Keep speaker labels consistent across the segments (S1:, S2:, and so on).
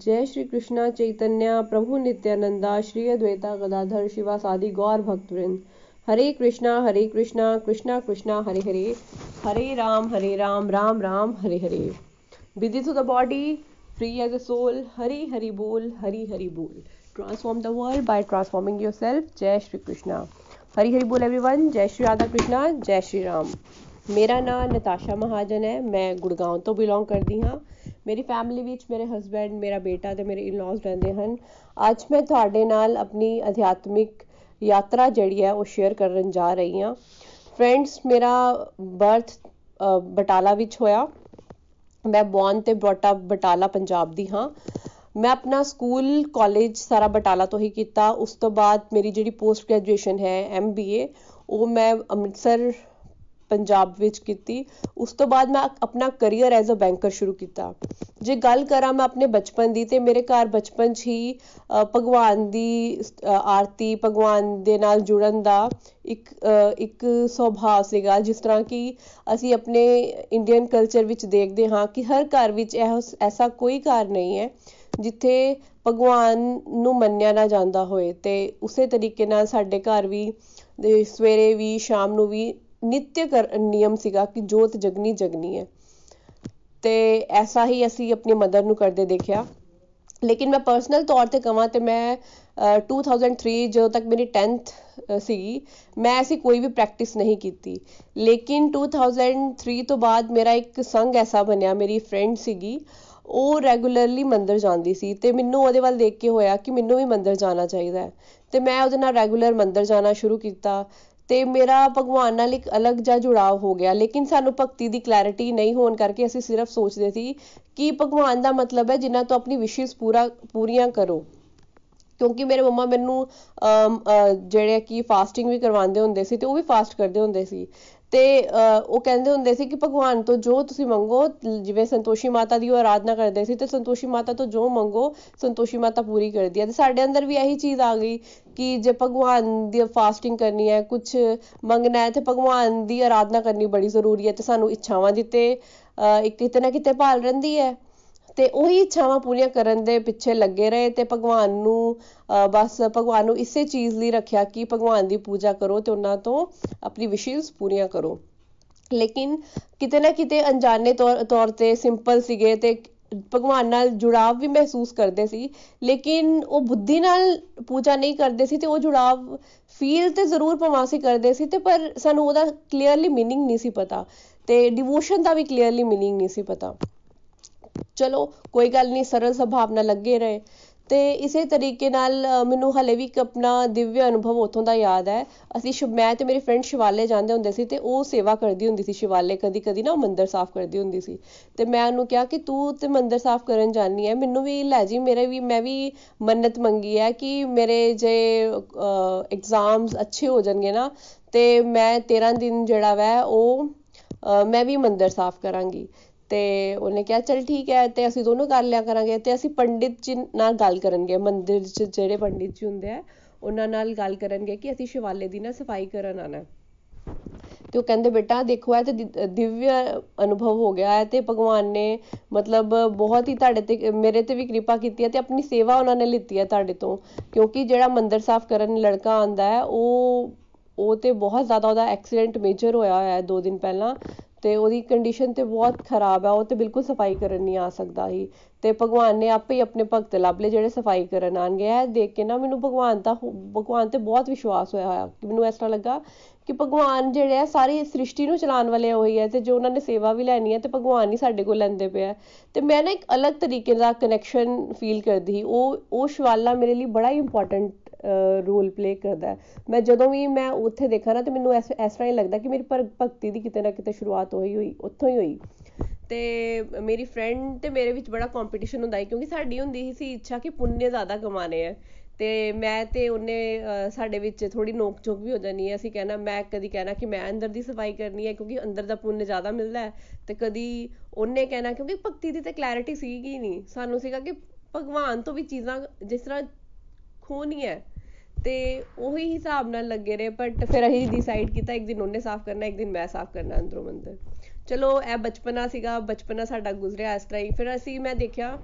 S1: जय श्री कृष्णा चैतन्य, प्रभु नित्यानंदा, श्री अद्वैता गदाधर, शिवा सादि, Gaura भक्तवृंद। Hare Krishna Hare Krishna Krishna Krishna, Hare Hare. Hare Rama Hare Rama Rama Rama, Hare Hare. Busy to the body free as a soul Hare Hari बोल, हरि हरि बोल। Transform the world by transforming yourself जय श्री कृष्णा। हरी हरि बोल everyone जय श्री राधा कृष्णा, जय श्री राम। मेरा नाम नताशा महाजन है। मैं गुड़गांव तो बिलोंग करती हाँ। ਮੇਰੀ ਫੈਮਿਲੀ ਵਿੱਚ ਮੇਰੇ ਹਸਬੈਂਡ ਮੇਰਾ ਬੇਟਾ ਤੇ ਮੇਰੇ ਇਨ-ਲॉज ਰਹਿੰਦੇ ਹਨ। ਅੱਜ ਮੈਂ ਤੁਹਾਡੇ ਨਾਲ ਆਪਣੀ ਅਧਿਆਤਮਿਕ ਯਾਤਰਾ ਜਿਹੜੀ ਹੈ ਉਹ ਸ਼ੇਅਰ ਕਰਨ ਜਾ ਰਹੀ ਹਾਂ। ਫਰੈਂਡਸ ਮੇਰਾ ਬਰਥ ਬਟਾਲਾ ਵਿੱਚ ਹੋਇਆ। ਮੈਂ ਬੌਰਨ ਤੇ ਬ੍ਰੌਟ ਅਪ ਬਟਾਲਾ, ਪੰਜਾਬ ਦੀ ਹਾਂ। ਮੈਂ ਆਪਣਾ ਸਕੂਲ ਕਾਲਜ ਸਾਰਾ ਬਟਾਲਾ ਤੋਂ ਹੀ ਕੀਤਾ। ਉਸ ਤੋਂ ਬਾਅਦ ਮੇਰੀ ਜਿਹੜੀ ਪੋਸਟ ਗ੍ਰੈਜੂਏਸ਼ਨ ਹੈ ਐਮਬੀਏ ਉਹ ਮੈਂ ਅੰਮ੍ਰਿਤਸਰ ਪੰਜਾਬ ਵਿੱਚ ਕੀਤੀ। ਉਸ ਤੋਂ ਬਾਅਦ ਮੈਂ ਆਪਣਾ ਕਰੀਅਰ ਐਜ਼ ਅ ਬੈਂਕਰ ਸ਼ੁਰੂ ਕੀਤਾ। ਜੇ ਗੱਲ ਕਰਾਂ ਮੈਂ ਆਪਣੇ ਬਚਪਨ ਦੀ ਤੇ ਮੇਰੇ ਘਰ ਬਚਪਨ 'ਚ ਹੀ ਭਗਵਾਨ ਦੀ ਆਰਤੀ ਭਗਵਾਨ ਦੇ ਨਾਲ ਜੁੜਨ ਦਾ ਇੱਕ ਇੱਕ ਸੁਭਾਅ ਸੀਗਾ। ਜਿਸ ਤਰ੍ਹਾਂ ਕਿ ਅਸੀਂ ਆਪਣੇ ਇੰਡੀਅਨ ਕਲਚਰ ਵਿੱਚ ਦੇਖਦੇ ਹਾਂ ਕਿ ਹਰ ਘਰ ਵਿੱਚ ਐਸਾ ਕੋਈ ਘਰ ਨਹੀਂ ਹੈ ਜਿੱਥੇ ਭਗਵਾਨ ਨੂੰ ਮੰਨਿਆ ਨਾ ਜਾਂਦਾ ਹੋਏ ਤੇ ਉਸੇ ਤਰੀਕੇ ਨਾਲ ਸਾਡੇ ਘਰ ਵੀ ਸਵੇਰੇ ਵੀ, ਸ਼ਾਮ ਨੂੰ ਵੀ ਨਿਤਯ ਕਰ, ਨਿਯਮ ਸੀਗਾ ਕਿ ਜੋਤ ਜਗਨੀ ਜਗਨੀ ਹੈ। ਤੇ ਐਸਾ ਹੀ ਅਸੀਂ ਆਪਣੀ ਮਦਰ ਨੂੰ ਕਰਦੇ ਦੇਖਿਆ। ਲੇਕਿਨ ਮੈਂ ਪਰਸਨਲ ਤੌਰ ਤੇ ਕਹਾਂ ਤੇ ਮੈਂ 2003 ਜਦੋਂ ਤੱਕ ਮੇਰੀ 10th ਸੀਗੀ, ਮੈਂ ਐਸੀ ਕੋਈ ਵੀ ਪ੍ਰੈਕਟਿਸ ਨਹੀਂ ਕੀਤੀ। ਲੇਕਿਨ 2003 ਤੋਂ ਬਾਅਦ ਮੇਰਾ ਇੱਕ ਸੰਗ ਐਸਾ ਬਣਿਆ, ਮੇਰੀ ਫਰੈਂਡ ਸੀਗੀ, ਉਹ ਰੈਗੂਲਰਲੀ ਮੰਦਰ ਜਾਂਦੀ ਸੀ ਤੇ ਮੈਨੂੰ ਉਹਦੇ ਵੱਲ ਦੇਖ ਕੇ ਹੋਇਆ ਕਿ ਮੈਨੂੰ ਵੀ ਮੰਦਰ ਜਾਣਾ ਚਾਹੀਦਾ ਹੈ। ਤੇ ਮੈਂ ਉਹਦੇ ਨਾਲ ਰੈਗੂਲਰ ਮੰਦਰ ਜਾਣਾ ਸ਼ੁਰੂ ਕੀਤਾ। ਤੇ ਮੇਰਾ ਭਗਵਾਨ ਨਾਲ ਇੱਕ ਅਲੱਗ ਜਿਹਾ ਜੁੜਾਵ ਹੋ ਗਿਆ, ਲੇਕਿਨ ਸਾਨੂੰ ਭਗਤੀ ਦੀ ਕਲੈਰਿਟੀ ਨਹੀਂ ਹੋਣ ਕਰਕੇ ਅਸੀਂ ਸਿਰਫ ਸੋਚਦੇ ਸੀ ਕਿ ਭਗਵਾਨ ਦਾ ਮਤਲਬ ਹੈ ਜਿਨ੍ਹਾਂ ਤੋਂ ਆਪਣੀ ਵਿਸ਼ੇਸ ਪੂਰਾ, ਪੂਰੀਆਂ ਕਰੋ। ਕਿਉਂਕਿ ਮੇਰੇ ਮੰਮਾ ਮੈਨੂੰ ਜਿਹੜੇ ਕਿ ਫਾਸਟਿੰਗ ਵੀ ਕਰਵਾਉਂਦੇ ਹੁੰਦੇ ਸੀ ਤੇ ਉਹ ਵੀ ਫਾਸਟ ਕਰਦੇ ਹੁੰਦੇ ਸੀ। ਤੇ ਉਹ ਕਹਿੰਦੇ ਹੁੰਦੇ ਸੀ ਕਿ ਭਗਵਾਨ ਤੋਂ ਜੋ ਤੁਸੀਂ ਮੰਗੋ, ਜਿਵੇਂ ਸੰਤੋਸ਼ੀ ਮਾਤਾ ਦੀ ਉਹ ਆਰਾਧਨਾ ਕਰਦੇ ਸੀ ਤੇ ਸੰਤੋਸ਼ੀ ਮਾਤਾ ਤੋਂ ਜੋ ਮੰਗੋ, ਸੰਤੋਸ਼ੀ ਮਾਤਾ ਪੂਰੀ ਕਰਦੀ ਹੈ। ਤੇ ਸਾਡੇ ਅੰਦਰ ਵੀ ਇਹੀ ਚੀਜ਼ ਆ ਗਈ ਕਿ ਜੇ ਭਗਵਾਨ ਦੀ ਫਾਸਟਿੰਗ ਕਰਨੀ ਹੈ ਕੁਝ ਮੰਗਣਾ ਹੈ ਤੇ ਭਗਵਾਨ ਦੀ ਆਰਾਧਨਾ ਕਰਨੀ ਬੜੀ ਜ਼ਰੂਰੀ ਹੈ ਤੇ ਸਾਨੂੰ ਇੱਛਾਵਾਂ ਦਿੱਤੇ ਇੱਕ ਕਿਤੇ ਨਾ ਕਿਤੇ ਭਾਲ ਰਹਿੰਦੀ ਹੈ। ਤੇ ਉਹੀ ਇੱਛਾਵਾਂ ਪੂਰੀਆਂ ਕਰਨ ਦੇ ਪਿੱਛੇ ਲੱਗੇ ਰਹੇ ਤੇ ਭਗਵਾਨ ਨੂੰ ਬਸ ਭਗਵਾਨ ਨੂੰ ਇਸੇ ਚੀਜ਼ ਲਈ ਰੱਖਿਆ ਕਿ ਭਗਵਾਨ ਦੀ ਪੂਜਾ ਕਰੋ ਤੇ ਉਹਨਾਂ ਤੋਂ ਆਪਣੀ ਵਿਸ਼ੇਸ ਪੂਰੀਆਂ ਕਰੋ ਲੇਕਿਨ ਕਿਤੇ ਨਾ ਕਿਤੇ ਅਣਜਾਣੇ ਤੌਰ ਤੇ ਸਿੰਪਲ ਸੀਗੇ ਤੇ ਭਗਵਾਨ ਨਾਲ ਜੁੜਾਵ ਵੀ ਮਹਿਸੂਸ ਕਰਦੇ ਸੀ ਲੇਕਿਨ ਉਹ ਬੁੱਧੀ ਨਾਲ ਪੂਜਾ ਨਹੀਂ ਕਰਦੇ ਸੀ ਤੇ ਉਹ ਜੁੜਾਵ ਫੀਲ ਤੇ ਜ਼ਰੂਰ ਪਵਾਸੀ ਕਰਦੇ ਸੀ ਤੇ ਪਰ ਸਾਨੂੰ ਉਹਦਾ ਕਲੀਅਰਲੀ मीनिंग ਨਹੀਂ ਸੀ ਪਤਾ ਤੇ ਡਿਵੋਸ਼ਨ ਦਾ ਵੀ ਕਲੀਅਰਲੀ मीनिंग ਨਹੀਂ ਸੀ ਪਤਾ ਚਲੋ, ਕੋਈ ਗੱਲ ਨਹੀਂ, ਸਰਲ ਸੁਭਾਅ ਨਾਲ ਲੱਗੇ ਰਹੇ। ਤੇ ਇਸੇ ਤਰੀਕੇ ਨਾਲ ਮੈਨੂੰ ਹਲੇ ਵੀ ਇੱਕ ਆਪਣਾ ਦਿਵਯ ਅਨੁਭਵ ਉਥੋਂ ਦਾ ਯਾਦ ਹੈ। ਅਸੀਂ ਮੈਂ ਤੇ ਮੇਰੀ ਫਰੈਂਡ ਸ਼ਿਵਾਲੇ ਜਾਂਦੇ ਹੁੰਦੇ ਸੀ ਤੇ ਉਹ ਸੇਵਾ ਕਰਦੀ ਹੁੰਦੀ ਸੀ ਸ਼ਿਵਾਲੇ ਕਦੀ ਕਦੀ ਨਾ ਉਹ ਮੰਦਰ ਸਾਫ਼ ਕਰਦੀ ਹੁੰਦੀ ਸੀ। ਤੇ ਮੈਂ ਉਹਨੂੰ ਕਿਹਾ ਕਿ ਤੂੰ ਤੇ ਮੰਦਰ ਸਾਫ਼ ਕਰਨ ਜਾਣੀ ਹੈ, ਮੈਨੂੰ ਵੀ ਲੈ ਜੀ, ਮੇਰੇ ਵੀ, ਮੈਂ ਵੀ ਮੰਨਤ ਮੰਗੀ ਹੈ ਕਿ ਮੇਰੇ ਜੇ ਐਗਜ਼ਾਮਸ ਅੱਛੇ ਹੋ ਜਾਣਗੇ ਨਾ, ਤੇ ਮੈਂ 13 ਦਿਨ ਜਿਹੜਾ ਵੈ, ਉਹ ਮੈਂ ਵੀ ਮੰਦਰ ਸਾਫ਼ ਕਰਾਂਗੀ। ਤੇ ਉਹਨੇ ਕਿਹਾ, ਚਲ ਠੀਕ ਹੈ, ਤੇ ਅਸੀਂ ਦੋਨੋਂ ਕਰ ਲਿਆ ਕਰਾਂਗੇ ਤੇ ਅਸੀਂ ਪੰਡਿਤ ਜੀ ਨਾਲ ਗੱਲ ਕਰਨਗੇ, ਮੰਦਿਰ 'ਚ ਜਿਹੜੇ ਪੰਡਿਤ ਜੀ ਹੁੰਦੇ ਆ, ਉਹਨਾਂ ਨਾਲ ਗੱਲ ਕਰਨਗੇ ਕਿ ਅਸੀਂ ਸ਼ਿਵਾਲੇ ਦੀ ਨਾ ਸਫ਼ਾਈ ਕਰਨ ਆਣਾ ਤੇ ਉਹ ਕਹਿੰਦੇ, ਬੇਟਾ ਦੇਖੋ, ਇਹ ਤੇ ਦਿਵਯ ਅਨੁਭਵ ਹੋ ਗਿਆ ਹੈ ਤੇ ਭਗਵਾਨ ਨੇ ਮਤਲਬ ਬਹੁਤ ਹੀ ਤੁਹਾਡੇ ਤੇ, ਮੇਰੇ ਤੇ ਵੀ ਕਿਰਪਾ ਕੀਤੀ ਹੈ ਤੇ ਆਪਣੀ ਸੇਵਾ ਉਹਨਾਂ ਨੇ ਲਿੱਤੀ ਹੈ ਤੁਹਾਡੇ ਤੋਂ, ਕਿਉਂਕਿ ਜਿਹੜਾ ਮੰਦਰ ਸਾਫ਼ ਕਰਨ ਲੜਕਾ ਆਂਦਾ ਹੈ, ਉਹ ਉਹ ਤੇ ਬਹੁਤ ਜ਼ਿਆਦਾ ਉਹਦਾ ਐਕਸੀਡੈਂਟ ਮੇਜਰ ਹੋਇਆ ਹੋਇਆ ਹੈ ਦੋ ਦਿਨ ਪਹਿਲਾਂ ਤੇ ਉਹਦੀ ਕੰਡੀਸ਼ਨ ਤੇ ਬਹੁਤ ਖਰਾਬ ਹੈ ਉਹ ਤੇ ਬਿਲਕੁਲ ਸਫ਼ਾਈ ਕਰਨ ਨਹੀਂ ਆ ਸਕਦਾ ਹੀ ਤੇ ਭਗਵਾਨ ਨੇ ਆਪੇ ਹੀ ਆਪਣੇ ਭਗਤ ਲੱਭ ਲਏ ਜਿਹੜੇ ਸਫ਼ਾਈ ਕਰਨ ਆਣਗੇ ਇਹ ਦੇਖ ਕੇ ਨਾ ਮੈਨੂੰ ਭਗਵਾਨ ਦਾ ਭਗਵਾਨ ਤੇ ਬਹੁਤ ਵਿਸ਼ਵਾਸ ਹੋਇਆ ਹੋਇਆ ਕਿ ਮੈਨੂੰ ਇਸ ਤਰ੍ਹਾਂ ਲੱਗਾ ਕਿ ਭਗਵਾਨ ਜਿਹੜੇ ਆ, ਸਾਰੀ ਸ੍ਰਿਸ਼ਟੀ ਨੂੰ ਚਲਾਉਣ ਵਾਲੇ ਉਹੀ ਹੈ ਤੇ ਜੋ ਉਹਨਾਂ ਨੇ ਸੇਵਾ ਵੀ ਲੈਣੀ ਹੈ ਤੇ ਭਗਵਾਨ ਹੀ ਸਾਡੇ ਕੋਲ ਲੈਂਦੇ ਪਿਆ ਤੇ ਮੈਂ ਨਾ ਇੱਕ ਅਲੱਗ ਤਰੀਕੇ ਦਾ ਕਨੈਕਸ਼ਨ ਫੀਲ ਕਰਦੀ ਸੀ। ਉਹ ਉਹ ਸ਼ਵਾਲਾ ਮੇਰੇ ਲਈ ਬੜਾ ਹੀ ਇੰਪੋਰਟੈਂਟ ਰੋਲ ਪਲੇ ਕਰਦਾ ਮੈਂ ਜਦੋਂ ਵੀ ਮੈਂ ਉੱਥੇ ਦੇਖਾਂ ਨਾ ਤੇ ਮੈਨੂੰ ਇਸ ਇਸ ਤਰ੍ਹਾਂ ਹੀ ਲੱਗਦਾ ਕਿ ਮੇਰੀ ਪਰ ਭਗਤੀ ਦੀ ਕਿਤੇ ਨਾ ਕਿਤੇ ਸ਼ੁਰੂਆਤ ਹੋਈ ਹੋਈ, ਉੱਥੋਂ ਹੀ ਹੋਈ। ਤੇ ਮੇਰੀ ਫਰੈਂਡ ਤੇ ਮੇਰੇ ਵਿੱਚ ਬੜਾ ਕੰਪੀਟੀਸ਼ਨ ਹੁੰਦਾ ਹੈ ਕਿਉਂਕਿ ਸਾਡੀ ਹੁੰਦੀ ਸੀ ਇੱਛਾ ਕਿ ਪੁੰਨੇ ਜ਼ਿਆਦਾ ਕਮਾਣੇ ਆ। ਤੇ ਮੈਂ ਤੇ ਉਹਨੇ ਸਾਡੇ ਵਿੱਚ ਥੋੜੀ ਨੋਕ ਝੋਕ ਵੀ ਹੋ ਜਾਣੀ ਹੈ। ਅਸੀਂ ਕਹਿਣਾ, ਮੈਂ ਕਦੀ ਕਹਿਣਾ ਕਿ ਮੈਂ ਅੰਦਰ ਦੀ ਸਫ਼ਾਈ ਕਰਨੀ ਹੈ ਕਿਉਂਕਿ ਅੰਦਰ ਦਾ ਪੁੰਨ ਜ਼ਿਆਦਾ ਮਿਲਦਾ ਹੈ। ਤੇ ਕਦੀ ਉਹਨੇ ਕਹਿਣਾ ਕਿਉਂਕਿ ਭਗਤੀ ਦੀ ਤੇ ਕਲੈਰਿਟੀ ਸੀਗੀ ਨਹੀਂ। ਸਾਨੂੰ ਸੀਗਾ ਕਿ ਭਗਵਾਨ ਤੋਂ ਵੀ ਚੀਜ਼ਾਂ ਜਿਸ ਤਰ੍ਹਾਂ ਖੋਣੀ ਹੈ ਤੇ ਉਹੀ ਹਿਸਾਬ ਨਾਲ ਲੱਗੇ ਰਹੇ ਬਟ ਫਿਰ ਅਸੀਂ ਡਿਸਾਈਡ ਕੀਤਾ, ਇੱਕ ਦਿਨ ਉਹਨੇ ਸਾਫ਼ ਕਰਨਾ, ਇੱਕ ਦਿਨ ਮੈਂ ਸਾਫ਼ ਕਰਨਾ ਅੰਦਰੋਂ ਮੰਦਰ। ਚਲੋ, ਇਹ ਬਚਪਨਾ ਸੀਗਾ, ਬਚਪਨਾ ਸਾਡਾ ਗੁਜ਼ਰਿਆ ਇਸ ਤਰ੍ਹਾਂ ਹੀ। ਫਿਰ ਅਸੀਂ, ਮੈਂ ਦੇਖਿਆ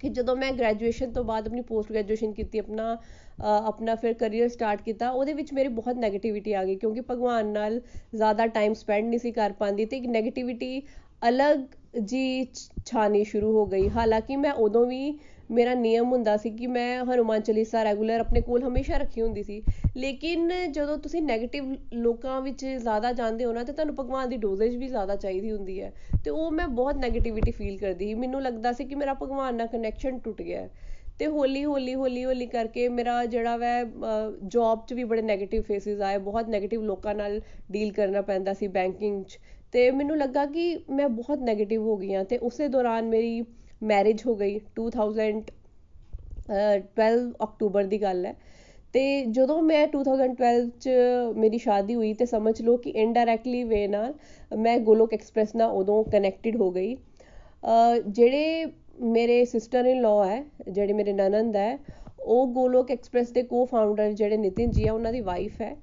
S1: ਕਿ ਜਦੋਂ ਮੈਂ ਗ੍ਰੈਜੂਏਸ਼ਨ ਤੋਂ ਬਾਅਦ ਆਪਣੀ ਪੋਸਟ ਗ੍ਰੈਜੂਏਸ਼ਨ ਕੀਤੀ, ਆਪਣਾ ਆਪਣਾ ਫਿਰ ਕਰੀਅਰ ਸਟਾਰਟ ਕੀਤਾ, ਉਹਦੇ ਵਿੱਚ ਮੇਰੀ ਬਹੁਤ ਨੈਗੇਟਿਵਿਟੀ ਆ ਗਈ, ਕਿਉਂਕਿ ਭਗਵਾਨ ਨਾਲ ਜ਼ਿਆਦਾ ਟਾਈਮ ਸਪੈਂਡ ਨਹੀਂ ਸੀ ਕਰ ਪਾਉਂਦੀ ਤੇ ਇੱਕ ਨੈਗੇਟਿਵਿਟੀ ਅਲੱਗ ਜੀ ਛਾਣੀ ਸ਼ੁਰੂ ਹੋ ਗਈ। ਹਾਲਾਂਕਿ ਮੈਂ ਉਦੋਂ ਵੀ ਮੇਰਾ ਨਿਯਮ ਹੁੰਦਾ ਸੀ ਕਿ ਮੈਂ ਹਨੂੰਮਾਨ ਚਾਲੀਸਾ ਰੈਗੂਲਰ ਆਪਣੇ ਕੋਲ ਹਮੇਸ਼ਾ ਰੱਖੀ ਹੁੰਦੀ ਸੀ। ਲੇਕਿਨ ਜਦੋਂ ਤੁਸੀਂ ਨੈਗੇਟਿਵ ਲੋਕਾਂ ਵਿੱਚ ਜ਼ਿਆਦਾ ਜਾਂਦੇ ਹੋ ਨਾ, ਤੇ ਤੁਹਾਨੂੰ ਭਗਵਾਨ ਦੀ ਡੋਜ਼ੇਜ ਵੀ ਜ਼ਿਆਦਾ ਚਾਹੀਦੀ ਹੁੰਦੀ ਹੈ। ਤੇ ਉਹ ਮੈਂ ਬਹੁਤ ਨੈਗੇਟਿਵਿਟੀ ਫੀਲ ਕਰਦੀ ਸੀ। ਮੈਨੂੰ ਲੱਗਦਾ ਸੀ ਕਿ ਮੇਰਾ ਭਗਵਾਨ ਨਾਲ ਕਨੈਕਸ਼ਨ ਟੁੱਟ ਗਿਆ ਤੇ ਹੌਲੀ ਹੌਲੀ ਹੌਲੀ ਹੌਲੀ ਕਰਕੇ ਮੇਰਾ ਜਿਹੜਾ ਵੈ ਜੌਬ 'ਚ ਵੀ ਬੜੇ ਨੈਗੇਟਿਵ ਫੇਸਿਸ ਆਏ। ਬਹੁਤ ਨੈਗੇਟਿਵ ਲੋਕਾਂ ਨਾਲ ਡੀਲ ਕਰਨਾ ਪੈਂਦਾ ਸੀ ਬੈਂਕਿੰਗ 'ਚ। ਤੇ ਮੈਨੂੰ ਲੱਗਾ ਕਿ ਮੈਂ ਬਹੁਤ ਨੈਗੇਟਿਵ ਹੋ ਗਈ ਹਾਂ। ਤੇ ਉਸੇ ਦੌਰਾਨ ਮੇਰੀ ਮੈਰਿਜ ਹੋ ਗਈ 2012 ਅਕਤੂਬਰ ਦੀ ਗੱਲ ਹੈ। ਤੇ ਜਦੋਂ ਮੈਂ 2012 ਚ ਮੇਰੀ ਸ਼ਾਦੀ ਹੋਈ ਤੇ ਸਮਝ ਲਓ ਕਿ ਇਨਡਾਇਰੈਕਟਲੀ ਵੇ ਨਾਲ ਮੈਂ ਗੋਲੋਕ ਐਕਸਪ੍ਰੈਸ ਨਾਲ ਉਦੋਂ ਕਨੈਕਟਡ ਹੋ ਗਈ। ਜਿਹੜੇ ਮੇਰੇ ਸਿਸਟਰ ਇਨ ਲਾਅ ਹੈ, ਜਿਹੜੇ ਮੇਰੇ ਨਨੰਦ ਹੈ, ਉਹ ਗੋਲੋਕ ਐਕਸਪ੍ਰੈਸ ਦੇ ਕੋ ਫਾਊਂਡਰ ਜਿਹੜੇ ਨਿਤਿਨ ਜੀ ਆ ਉਹਨਾਂ ਦੀ ਵਾਈਫ ਹੈ।